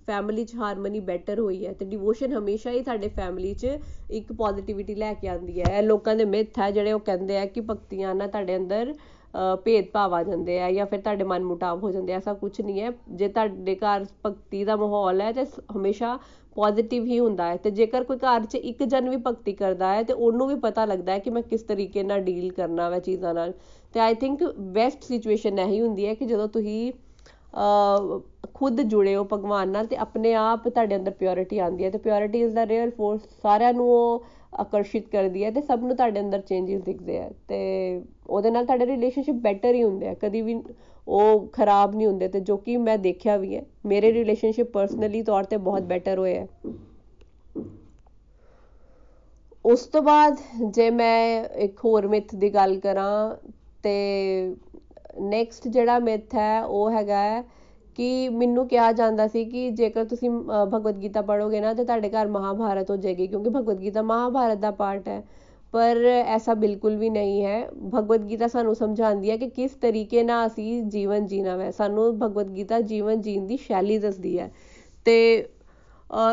S1: ਫੈਮਿਲੀ 'ਚ ਹਾਰਮਨੀ ਬੈਟਰ ਹੋਈ ਹੈ ਤੇ ਡਿਵੋਸ਼ਨ ਹਮੇਸ਼ਾ ਹੀ ਸਾਡੇ ਫੈਮਿਲੀ 'ਚ ਇੱਕ ਪੋਜ਼ਿਟਿਵਿਟੀ ਲੈ ਕੇ ਆਉਂਦੀ ਹੈ। ਇਹ ਲੋਕਾਂ ਦੇ ਮਿੱਥ ਹੈ, ਜਿਹੜੇ ਉਹ ਕਹਿੰਦੇ ਆ ਕਿ ਭਗਤੀਆਂ ਨਾਲ ਤੁਹਾਡੇ ਅੰਦਰ ਭੇਦਭਾਵ ਆ ਜਾਂਦੇ ਆ ਜਾਂ ਫਿਰ ਤੁਹਾਡੇ ਮਨ ਮੁਟਾਵ ਹੋ ਜਾਂਦੇ ਆ, ਐਸਾ ਕੁਝ ਨਹੀਂ ਹੈ। ਜੇ ਤੁਹਾਡੇ ਘਰ ਭਗਤੀ ਦਾ ਮਾਹੌਲ ਹੈ ਤੇ ਹਮੇਸ਼ਾ ਪੋਜ਼ਿਟਿਵ ਹੀ ਹੁੰਦਾ ਹੈ ਤੇ ਜੇਕਰ ਕੋਈ ਘਰ 'ਚ ਇੱਕ ਜਨ ਵੀ ਭਗਤੀ ਕਰਦਾ ਹੈ ਤੇ ਉਹਨੂੰ ਵੀ ਪਤਾ ਲੱਗਦਾ ਹੈ ਕਿ ਮੈਂ ਕਿਸ ਤਰੀਕੇ ਨਾਲ ਡੀਲ ਕਰਨਾ ਵਾ ਚੀਜ਼ਾਂ ਨਾਲ। ਤੇ ਆਈ ਥਿੰਕ ਬੈਸਟ ਸਿਚੁਏਸ਼ਨ ਇਹੀ ਹੁੰਦੀ ਹੈ ਕਿ ਜਦੋਂ ਤੁਸੀਂ ਖੁਦ ਜੁੜੇ ਹੋ ਭਗਵਾਨ ਨਾਲ ਤੇ ਆਪਣੇ ਆਪ ਤੁਹਾਡੇ ਅੰਦਰ ਪਿਓਰਿਟੀ ਆਉਂਦੀ ਹੈ ਤੇ purity is the real force ਸਾਰਿਆਂ ਨੂੰ ਉਹ ਆਕਰਸ਼ਿਤ ਕਰਦੀ ਹੈ ਤੇ ਸਭ ਨੂੰ ਤੁਹਾਡੇ ਅੰਦਰ ਚੇਂਜਸ ਦਿਖਦੇ ਆ ਤੇ ਉਹਦੇ ਨਾਲ ਤੁਹਾਡੇ ਰਿਲੇਸ਼ਨਸ਼ਿਪ ਬੈਟਰ ਹੀ ਹੁੰਦੇ ਆ ਕਦੀ ਵੀ ਉਹ ਖਰਾਬ ਨਹੀਂ ਹੁੰਦੇ ਤੇ ਜੋ ਕਿ ਮੈਂ ਦੇਖਿਆ ਵੀ ਹੈ, ਮੇਰੇ ਰਿਲੇਸ਼ਨਸ਼ਿਪ ਪਰਸਨਲੀ ਤੌਰ ਤੇ ਬਹੁਤ ਬੈਟਰ ਹੋਏ ਹੈ। ਉਸ ਤੋਂ ਬਾਅਦ ਜੇ ਮੈਂ ਇੱਕ ਹੋਰ ਮਿਥ ਦੀ ਗੱਲ ਕਰਾਂ ਤੇ ਨੈਕਸਟ ਜਿਹੜਾ ਮਿਥ ਹੈ, ਉਹ ਹੈਗਾ ਕਿ ਮੈਨੂੰ ਕਿਹਾ ਜਾਂਦਾ ਸੀ ਕਿ ਜੇਕਰ ਤੁਸੀਂ ਭਗਵਦ ਗੀਤਾ ਪੜ੍ਹੋਗੇ ਨਾ, ਤੇ ਤੁਹਾਡੇ ਘਰ ਮਹਾਭਾਰਤ ਹੋ ਜਾਏਗੀ, ਕਿਉਂਕਿ ਭਗਵਦ ਗੀਤਾ ਮਹਾਭਾਰਤ ਦਾ ਪਾਰਟ ਹੈ। ਪਰ ਐਸਾ ਬਿਲਕੁਲ ਵੀ ਨਹੀਂ ਹੈ। ਭਗਵਦ ਗੀਤਾ ਸਾਨੂੰ ਸਮਝਾਉਂਦੀ ਹੈ ਕਿ ਕਿਸ ਤਰੀਕੇ ਨਾਲ ਅਸੀਂ ਜੀਵਨ ਜੀਣਾ ਹੈ। ਸਾਨੂੰ ਭਗਵਦ ਗੀਤਾ ਜੀਵਨ ਜੀਣ ਦੀ ਸ਼ੈਲੀ ਦੱਸਦੀ ਹੈ। ਤੇ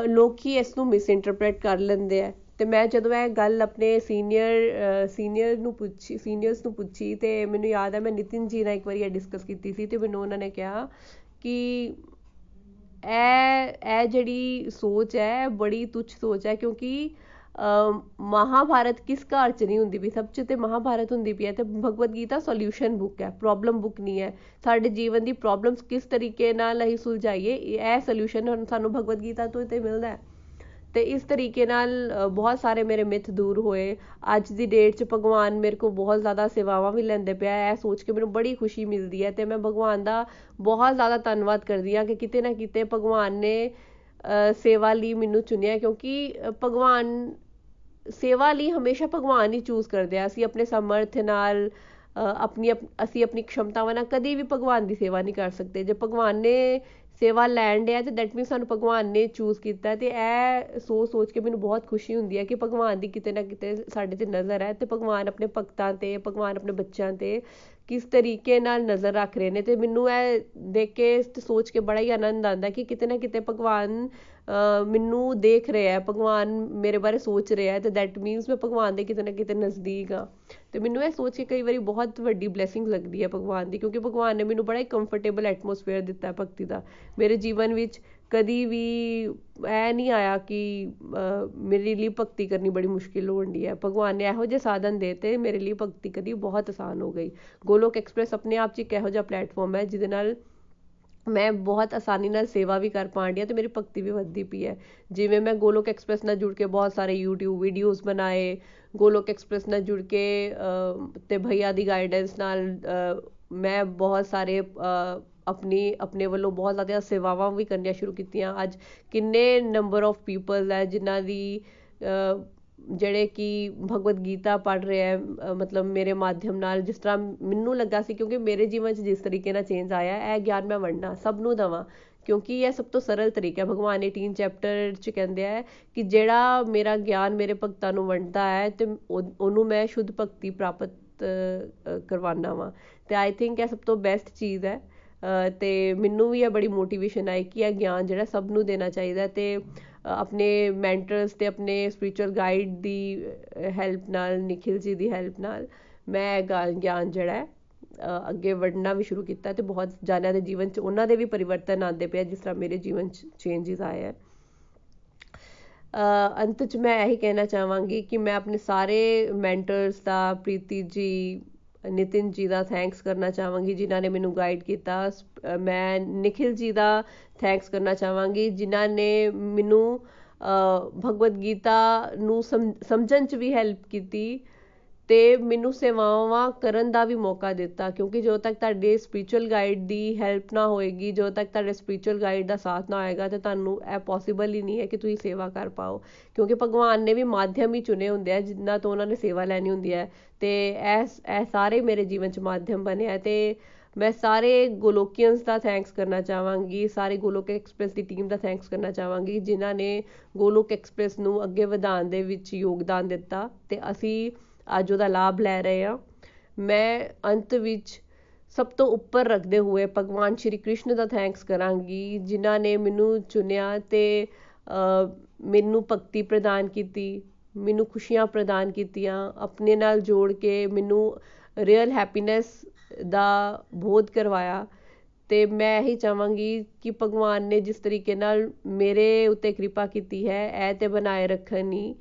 S1: ਲੋਕੀ ਇਸ ਨੂੰ ਮਿਸਇੰਟਰਪ੍ਰੀਟ ਕਰ ਲੈਂਦੇ ਆ ਤੇ ਮੈਂ ਜਦੋਂ ਇਹ ਗੱਲ ਆਪਣੇ ਸੀਨੀਅਰ ਸੀਨੀਅਰ ਨੂੰ ਪੁੱਛੀ ਸੀਨੀਅਰਸ ਨੂੰ ਪੁੱਛੀ ਤੇ ਮੈਨੂੰ ਯਾਦ ਹੈ ਮੈਂ ਨਿਤਿਨ ਜੀ ਨਾਲ ਇੱਕ ਵਾਰੀ ਇਹ ਡਿਸਕਸ ਕੀਤੀ ਸੀ ਤੇ ਮੈਨੂੰ ਉਹਨਾਂ ਨੇ ਕਿਹਾ ਕਿ ਇਹ ਇਹ ਜਿਹੜੀ ਸੋਚ ਹੈ ਬੜੀ ਤੁੱਛ ਸੋਚ ਹੈ ਕਿਉਂਕਿ ਮਹਾਭਾਰਤ ਕਿਸ ਘਰ 'ਚ ਨਹੀਂ ਹੁੰਦੀ ਵੀ ਸਭ 'ਚ ਤੇ ਮਹਾਭਾਰਤ ਹੁੰਦੀ ਪਈ ਹੈ ਤੇ ਭਗਵਦ ਗੀਤਾ ਸੋਲੂਸ਼ਨ ਬੁੱਕ ਹੈ ਪ੍ਰੋਬਲਮ ਬੁੱਕ ਨਹੀਂ ਹੈ। ਸਾਡੇ ਜੀਵਨ ਦੀ ਪ੍ਰੋਬਲਮਸ ਕਿਸ ਤਰੀਕੇ ਨਾਲ ਅਸੀਂ ਸੁਲਝਾਈਏ, ਇਹ ਸੋਲੂਸ਼ਨ ਸਾਨੂੰ ਭਗਵਦ ਗੀਤਾ ਤੋਂ ਤੇ ਮਿਲਦਾ ਹੈ। ਤੇ ਇਸ ਤਰੀਕੇ ਨਾਲ ਬਹੁਤ ਸਾਰੇ ਮੇਰੇ ਮਿੱਥ ਦੂਰ ਹੋਏ। ਅੱਜ ਦੀ ਡੇਟ 'ਚ ਭਗਵਾਨ ਮੇਰੇ ਕੋਲ ਬਹੁਤ ਜ਼ਿਆਦਾ ਸੇਵਾਵਾਂ ਵੀ ਲੈਂਦੇ ਪਿਆ ਇਹ ਸੋਚ ਕੇ ਮੈਨੂੰ ਬੜੀ ਖੁਸ਼ੀ ਮਿਲਦੀ ਹੈ ਤੇ ਮੈਂ ਭਗਵਾਨ ਦਾ ਬਹੁਤ ਜ਼ਿਆਦਾ ਧੰਨਵਾਦ ਕਰਦੀ ਹਾਂ ਕਿ ਕਿਤੇ ਨਾ ਕਿਤੇ ਭਗਵਾਨ ਨੇ ਸੇਵਾ ਲਈ ਮੈਨੂੰ ਚੁਣਿਆ ਕਿਉਂਕਿ ਭਗਵਾਨ ਸੇਵਾ ਲਈ ਹਮੇਸ਼ਾ ਭਗਵਾਨ ਹੀ ਚੂਜ਼ ਕਰਦੇ ਆ। ਅਸੀਂ ਆਪਣੇ ਸਮਰਥ ਨਾਲ ਆਪਣੀ ਅਸੀਂ ਆਪਣੀ ਖਮਤਾਵਾਂ ਨਾਲ ਕਦੀ ਵੀ ਭਗਵਾਨ ਦੀ ਸੇਵਾ ਨਹੀਂ ਕਰ ਸਕਦੇ। ਜੇ ਭਗਵਾਨ ਨੇ ਸੇਵਾ ਲੈਣ ਡਿਆ ਤੇ ਦੈਟ ਮੀਨਸ ਸਾਨੂੰ ਭਗਵਾਨ ਨੇ ਚੂਜ਼ ਕੀਤਾ ਤੇ ਇਹ ਸੋਚ ਸੋਚ ਕੇ ਮੈਨੂੰ ਬਹੁਤ ਖੁਸ਼ੀ ਹੁੰਦੀ ਹੈ ਕਿ ਭਗਵਾਨ ਦੀ ਕਿਤੇ ਨਾ ਕਿਤੇ ਸਾਡੇ ਤੇ ਨਜ਼ਰ ਹੈ ਤੇ ਭਗਵਾਨ ਆਪਣੇ ਭਗਤਾਂ ਤੇ, ਭਗਵਾਨ ਆਪਣੇ ਬੱਚਿਆਂ ਤੇ ਕਿਸ ਤਰੀਕੇ ਨਾਲ ਨਜ਼ਰ ਰੱਖ ਰਹੇ ਨੇ ਤੇ ਮੈਨੂੰ ਇਹ ਦੇਖ ਕੇ ਤੇ ਸੋਚ ਕੇ ਬੜਾ ਹੀ ਆਨੰਦ ਆਉਂਦਾ ਕਿ ਕਿਤੇ ਨਾ ਕਿਤੇ ਭਗਵਾਨ ਮੈਨੂੰ ਦੇਖ ਰਿਹਾ ਹੈ, ਭਗਵਾਨ ਮੇਰੇ ਬਾਰੇ ਸੋਚ ਰਿਹਾ ਹੈ ਤੇ ਦੈਟ ਮੀਨਸ ਮੈਂ ਭਗਵਾਨ ਦੇ ਕਿਤੇ ਨਾ ਕਿਤੇ ਨਜ਼ਦੀਕ ਆ ਤੇ ਮੈਨੂੰ ਇਹ ਸੋਚ ਕੇ ਕਈ ਵਾਰੀ ਬਹੁਤ ਵੱਡੀ ਬਲੇਸਿੰਗ ਲੱਗਦੀ ਹੈ ਭਗਵਾਨ ਦੀ, ਕਿਉਂਕਿ ਭਗਵਾਨ ਨੇ ਮੈਨੂੰ ਬੜਾ ਹੀ ਕੰਫਰਟੇਬਲ ਐਟਮੋਸਫੇਅਰ ਦਿੱਤਾ ਭਗਤੀ ਦਾ। ਮੇਰੇ ਜੀਵਨ ਵਿੱਚ ਕਦੀ ਵੀ ਐ ਨਹੀਂ ਆਇਆ ਕਿ ਮੇਰੇ ਲਈ ਭਗਤੀ ਕਰਨੀ ਬੜੀ ਮੁਸ਼ਕਿਲ ਹੋਣੀ ਹੈ। ਭਗਵਾਨ ਨੇ ਇਹੋ ਜਿਹੇ ਸਾਧਨ ਦੇਤੇ ਮੇਰੇ ਲਈ ਭਗਤੀ ਕਰਨੀ ਬਹੁਤ ਆਸਾਨ ਹੋ ਗਈ। ਗੋਲੋਕ ਐਕਸਪ੍ਰੈਸ ਆਪਣੇ ਆਪ 'ਚ ਇੱਕ ਇਹੋ ਜਿਹਾ ਪਲੇਟਫਾਰਮ ਹੈ ਜਿਹਦੇ ਨਾਲ ਮੈਂ ਬਹੁਤ ਆਸਾਨੀ ਨਾਲ ਸੇਵਾ ਵੀ ਕਰ ਪਾਉਂਦੀ ਹਾਂ ਤੇ ਮੇਰੀ ਭਗਤੀ ਵੀ ਵੱਧਦੀ ਪਈ ਹੈ। ਜਿਵੇਂ ਮੈਂ ਗੋਲੋਕ ਐਕਸਪ੍ਰੈਸ ਨਾਲ ਜੁੜ ਕੇ ਬਹੁਤ ਸਾਰੇ YouTube ਵੀਡੀਓਜ਼ ਬਣਾਏ, ਗੋਲੋਕ ਐਕਸਪ੍ਰੈਸ ਨਾਲ ਜੁੜ ਕੇ ਤੇ ਭਈਆ ਦੀ ਗਾਈਡੈਂਸ ਨਾਲ ਮੈਂ ਬਹੁਤ ਸਾਰੇ ਆਪਣੀ, ਆਪਣੇ ਵੱਲੋਂ ਬਹੁਤ ਜ਼ਿਆਦਾ ਸੇਵਾਵਾਂ ਵੀ ਕਰਨੀਆਂ ਸ਼ੁਰੂ ਕੀਤੀਆਂ। ਅੱਜ ਕਿੰਨੇ ਨੰਬਰ ਆਫ ਪੀਪਲ ਹੈ ਜਿਨ੍ਹਾਂ ਦੀ ਜਿਹੜੇ ਕਿ ਭਗਵਦ ਗੀਤਾ ਪੜ੍ਹ ਰਹੇ ਹੈ ਮਤਲਬ ਮੇਰੇ ਮਾਧਿਅਮ ਨਾਲ, ਜਿਸ ਤਰ੍ਹਾਂ ਮੈਨੂੰ ਲੱਗਾ ਸੀ ਕਿਉਂਕਿ ਮੇਰੇ ਜੀਵਨ 'ਚ ਜਿਸ ਤਰੀਕੇ ਨਾਲ ਚੇਂਜ ਆਇਆ, ਇਹ ਗਿਆਨ ਮੈਂ ਵੰਡਣਾ ਸਭ ਨੂੰ ਦਵਾਂ, ਕਿਉਂਕਿ ਇਹ ਸਭ ਤੋਂ ਸਰਲ ਤਰੀਕਾ ਹੈ। ਭਗਵਾਨ 18 ਚੈਪਟਰ 'ਚ ਕਹਿੰਦੇ ਆ ਕਿ ਜਿਹੜਾ ਮੇਰਾ ਗਿਆਨ ਮੇਰੇ ਭਗਤਾਂ ਨੂੰ ਵੰਡਦਾ ਹੈ, ਤੇ ਉਹਨੂੰ ਮੈਂ ਸ਼ੁੱਧ ਭਗਤੀ ਪ੍ਰਾਪਤ ਕਰਵਾਉਣਾ ਵਾ। ਤੇ ਆਈ ਥਿੰਕ ਇਹ ਸਭ ਤੋਂ ਬੈਸਟ ਚੀਜ਼ ਹੈ ਤੇ ਮੈਨੂੰ ਵੀ ਇਹ ਬੜੀ ਮੋਟੀਵੇਸ਼ਨ ਆਈ ਕਿ ਇਹ ਗਿਆਨ ਜਿਹੜਾ ਸਭ ਨੂੰ ਦੇਣਾ ਚਾਹੀਦਾ ਤੇ ਆਪਣੇ ਮੈਂਟਰਸ ਤੇ ਆਪਣੇ ਸਪਿਰਚੁਅਲ ਗਾਈਡ ਦੀ ਹੈਲਪ ਨਾਲ, ਨikhil ji ਦੀ ਹੈਲਪ ਨਾਲ ਮੈਂ ਗਿਆਨ ਜਿਹੜਾ ਅੱਗੇ ਵਧਣਾ ਵੀ ਸ਼ੁਰੂ ਕੀਤਾ ਤੇ ਬਹੁਤ ਜਾਣਿਆਂ ਦੇ ਜੀਵਨ 'ਚ ਉਹਨਾਂ ਦੇ ਵੀ ਪਰਿਵਰਤਨ ਆਉਂਦੇ ਪਏ ਜਿਸ ਤਰ੍ਹਾਂ ਮੇਰੇ ਜੀਵਨ 'ਚ ਚੇਂਜਸ ਆਏ ਹੈ ਅੰਤ 'ਚ ਮੈਂ ਇਹੀ ਕਹਿਣਾ ਚਾਹਾਂਗੀ ਕਿ ਮੈਂ ਆਪਣੇ ਸਾਰੇ ਮੈਂਟਰਸ ਦਾ, ਪ੍ਰੀਤੀ ਜੀ ਨਿਤਿਨ ਜੀ ਦਾ ਥੈਂਕਸ ਕਰਨਾ ਚਾਹਾਂਗੀ, ਜਿਨ੍ਹਾਂ ਨੇ ਮੈਨੂੰ ਗਾਈਡ ਕੀਤਾ। ਮੈਂ ਨikhil ji ਦਾ ਥੈਂਕਸ ਕਰਨਾ ਚਾਹਾਂਗੀ, ਜਿਨ੍ਹਾਂ ਨੇ ਮੈਨੂੰ ਭਗਵਦ ਗੀਤਾ ਨੂੰ ਸਮਝਣ 'ਚ ਵੀ ਹੈਲਪ ਕੀਤੀ। ਤੇ ਮੈਨੂੰ ਸੇਵਾਵਾਂ ਕਰਨ ਦਾ ਵੀ ਮੌਕਾ ਦਿੱਤਾ, ਕਿਉਂਕਿ ਜਦੋਂ ਤੱਕ ਤੁਹਾਡੇ ਸਪਿਰਚੁਅਲ ਗਾਈਡ ਦੀ ਹੈਲਪ ਨਾ ਹੋਏਗੀ, ਜਦੋਂ ਤੱਕ ਤੁਹਾਡੇ ਸਪਿਰਚੁਅਲ ਗਾਈਡ ਦਾ ਸਾਥ ਨਾ ਹੋਏਗਾ, ਤੇ ਤੁਹਾਨੂੰ ਇਹ ਪੋਸੀਬਲ ਹੀ ਨਹੀਂ ਹੈ ਕਿ ਤੁਸੀਂ ਸੇਵਾ ਕਰ ਪਾਓ। ਕਿਉਂਕਿ ਭਗਵਾਨ ਨੇ ਵੀ ਮਾਧਿਅਮ ਹੀ ਚੁਣੇ ਹੁੰਦੇ ਆ, ਜਿੰਨਾ ਤੋਂ ਉਹਨਾਂ ਨੇ ਸੇਵਾ ਲੈਣੀ ਹੁੰਦੀ ਹੈ। ਤੇ ਇਹ ਇਹ ਸਾਰੇ ਮੇਰੇ ਜੀਵਨ 'ਚ ਮਾਧਿਅਮ ਬਣੇ ਆ ਤੇ ਮੈਂ ਸਾਰੇ ਗੋਲੋਕੀਅਨਸ ਦਾ ਥੈਂਕਸ ਕਰਨਾ ਚਾਹਾਂਗੀ, ਸਾਰੇ ਗੋਲੋਕ ਐਕਸਪ੍ਰੈਸ ਦੀ ਟੀਮ ਦਾ ਥੈਂਕਸ ਕਰਨਾ ਚਾਹਾਂਗੀ, ਜਿਨ੍ਹਾਂ ਨੇ ਗੋਲੋਕ ਐਕਸਪ੍ਰੈਸ ਨੂੰ ਅੱਗੇ ਵਧਾਉਣ ਦੇ ਵਿੱਚ ਯੋਗਦਾਨ ਦਿੱਤਾ। ਤੇ ਅਸੀਂ ਅੱਜ ਉਹਦਾ ਲਾਭ ਲੈ ਰਹੇ ਹਾਂ ਮੈਂ ਅੰਤ ਵਿੱਚ ਸਭ ਤੋਂ ਉੱਪਰ ਰੱਖਦੇ ਹੋਏ ਭਗਵਾਨ ਸ਼੍ਰੀ ਕ੍ਰਿਸ਼ਨ ਦਾ ਥੈਂਕਸ ਕਰਾਂਗੀ, ਜਿਨ੍ਹਾਂ ਨੇ ਮੈਨੂੰ ਚੁਣਿਆ ਤੇ ਮੈਨੂੰ ਭਗਤੀ ਪ੍ਰਦਾਨ ਕੀਤੀ, ਮੈਨੂੰ ਖੁਸ਼ੀਆਂ ਪ੍ਰਦਾਨ ਕੀਤੀਆਂ, ਆਪਣੇ ਨਾਲ ਜੋੜ ਕੇ ਮੈਨੂੰ ਰੀਅਲ ਹੈਪੀਨੈਸ ਦਾ ਬੋਧ ਕਰਵਾਇਆ। ਤੇ ਮੈਂ ਇਹੀ ਚਾਹਾਂਗੀ ਕਿ ਭਗਵਾਨ ਨੇ ਜਿਸ ਤਰੀਕੇ ਨਾਲ ਮੇਰੇ ਉੱਤੇ ਕਿਰਪਾ ਕੀਤੀ ਹੈ, ਇਹ ਤੇ ਬਣਾਏ ਰੱਖਣੀ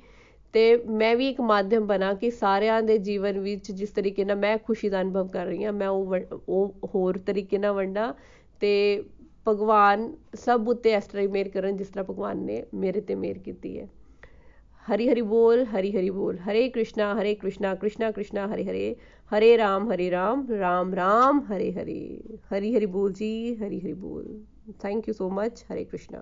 S1: ਤੇ ਮੈਂ ਵੀ ਇੱਕ ਮਾਧਿਅਮ ਬਣਾ ਕਿ ਸਾਰਿਆਂ ਦੇ ਜੀਵਨ ਵਿੱਚ ਜਿਸ ਤਰੀਕੇ ਨਾਲ ਮੈਂ ਖੁਸ਼ੀ ਦਾ ਅਨੁਭਵ ਕਰ ਰਹੀ ਹਾਂ, ਮੈਂ ਉਹ ਉਹ ਹੋਰ ਤਰੀਕੇ ਨਾਲ ਵੰਡਾਂ ਤੇ ਭਗਵਾਨ ਸਭ ਉੱਤੇ ਇਸ ਤਰ੍ਹਾਂ ਹੀ ਮਿਹਰ ਕਰਨ ਜਿਸ ਤਰ੍ਹਾਂ ਭਗਵਾਨ ਨੇ ਮੇਰੇ ਤੇ ਮਿਹਰ ਕੀਤੀ ਹੈ। ਹਰੀ ਹਰੀ ਬੋਲ, ਹਰੀ ਹਰੀ ਬੋਲ, ਹਰੇ ਕ੍ਰਿਸ਼ਨਾ ਹਰੇ ਕ੍ਰਿਸ਼ਨਾ ਕ੍ਰਿਸ਼ਨਾ ਕ੍ਰਿਸ਼ਨਾ, ਹਰੇ ਹਰੇ ਹਰੇ ਰਾਮ ਹਰੇ ਰਾਮ ਰਾਮ ਰਾਮ, ਹਰੇ ਹਰੇ, ਹਰੀ ਹਰੀ ਬੋਲ ਜੀ, ਹਰੀ ਹਰੀ ਬੋਲ। ਥੈਂਕ ਯੂ ਸੋ ਮੱਚ ਹਰੇ ਕ੍ਰਿਸ਼ਨਾ।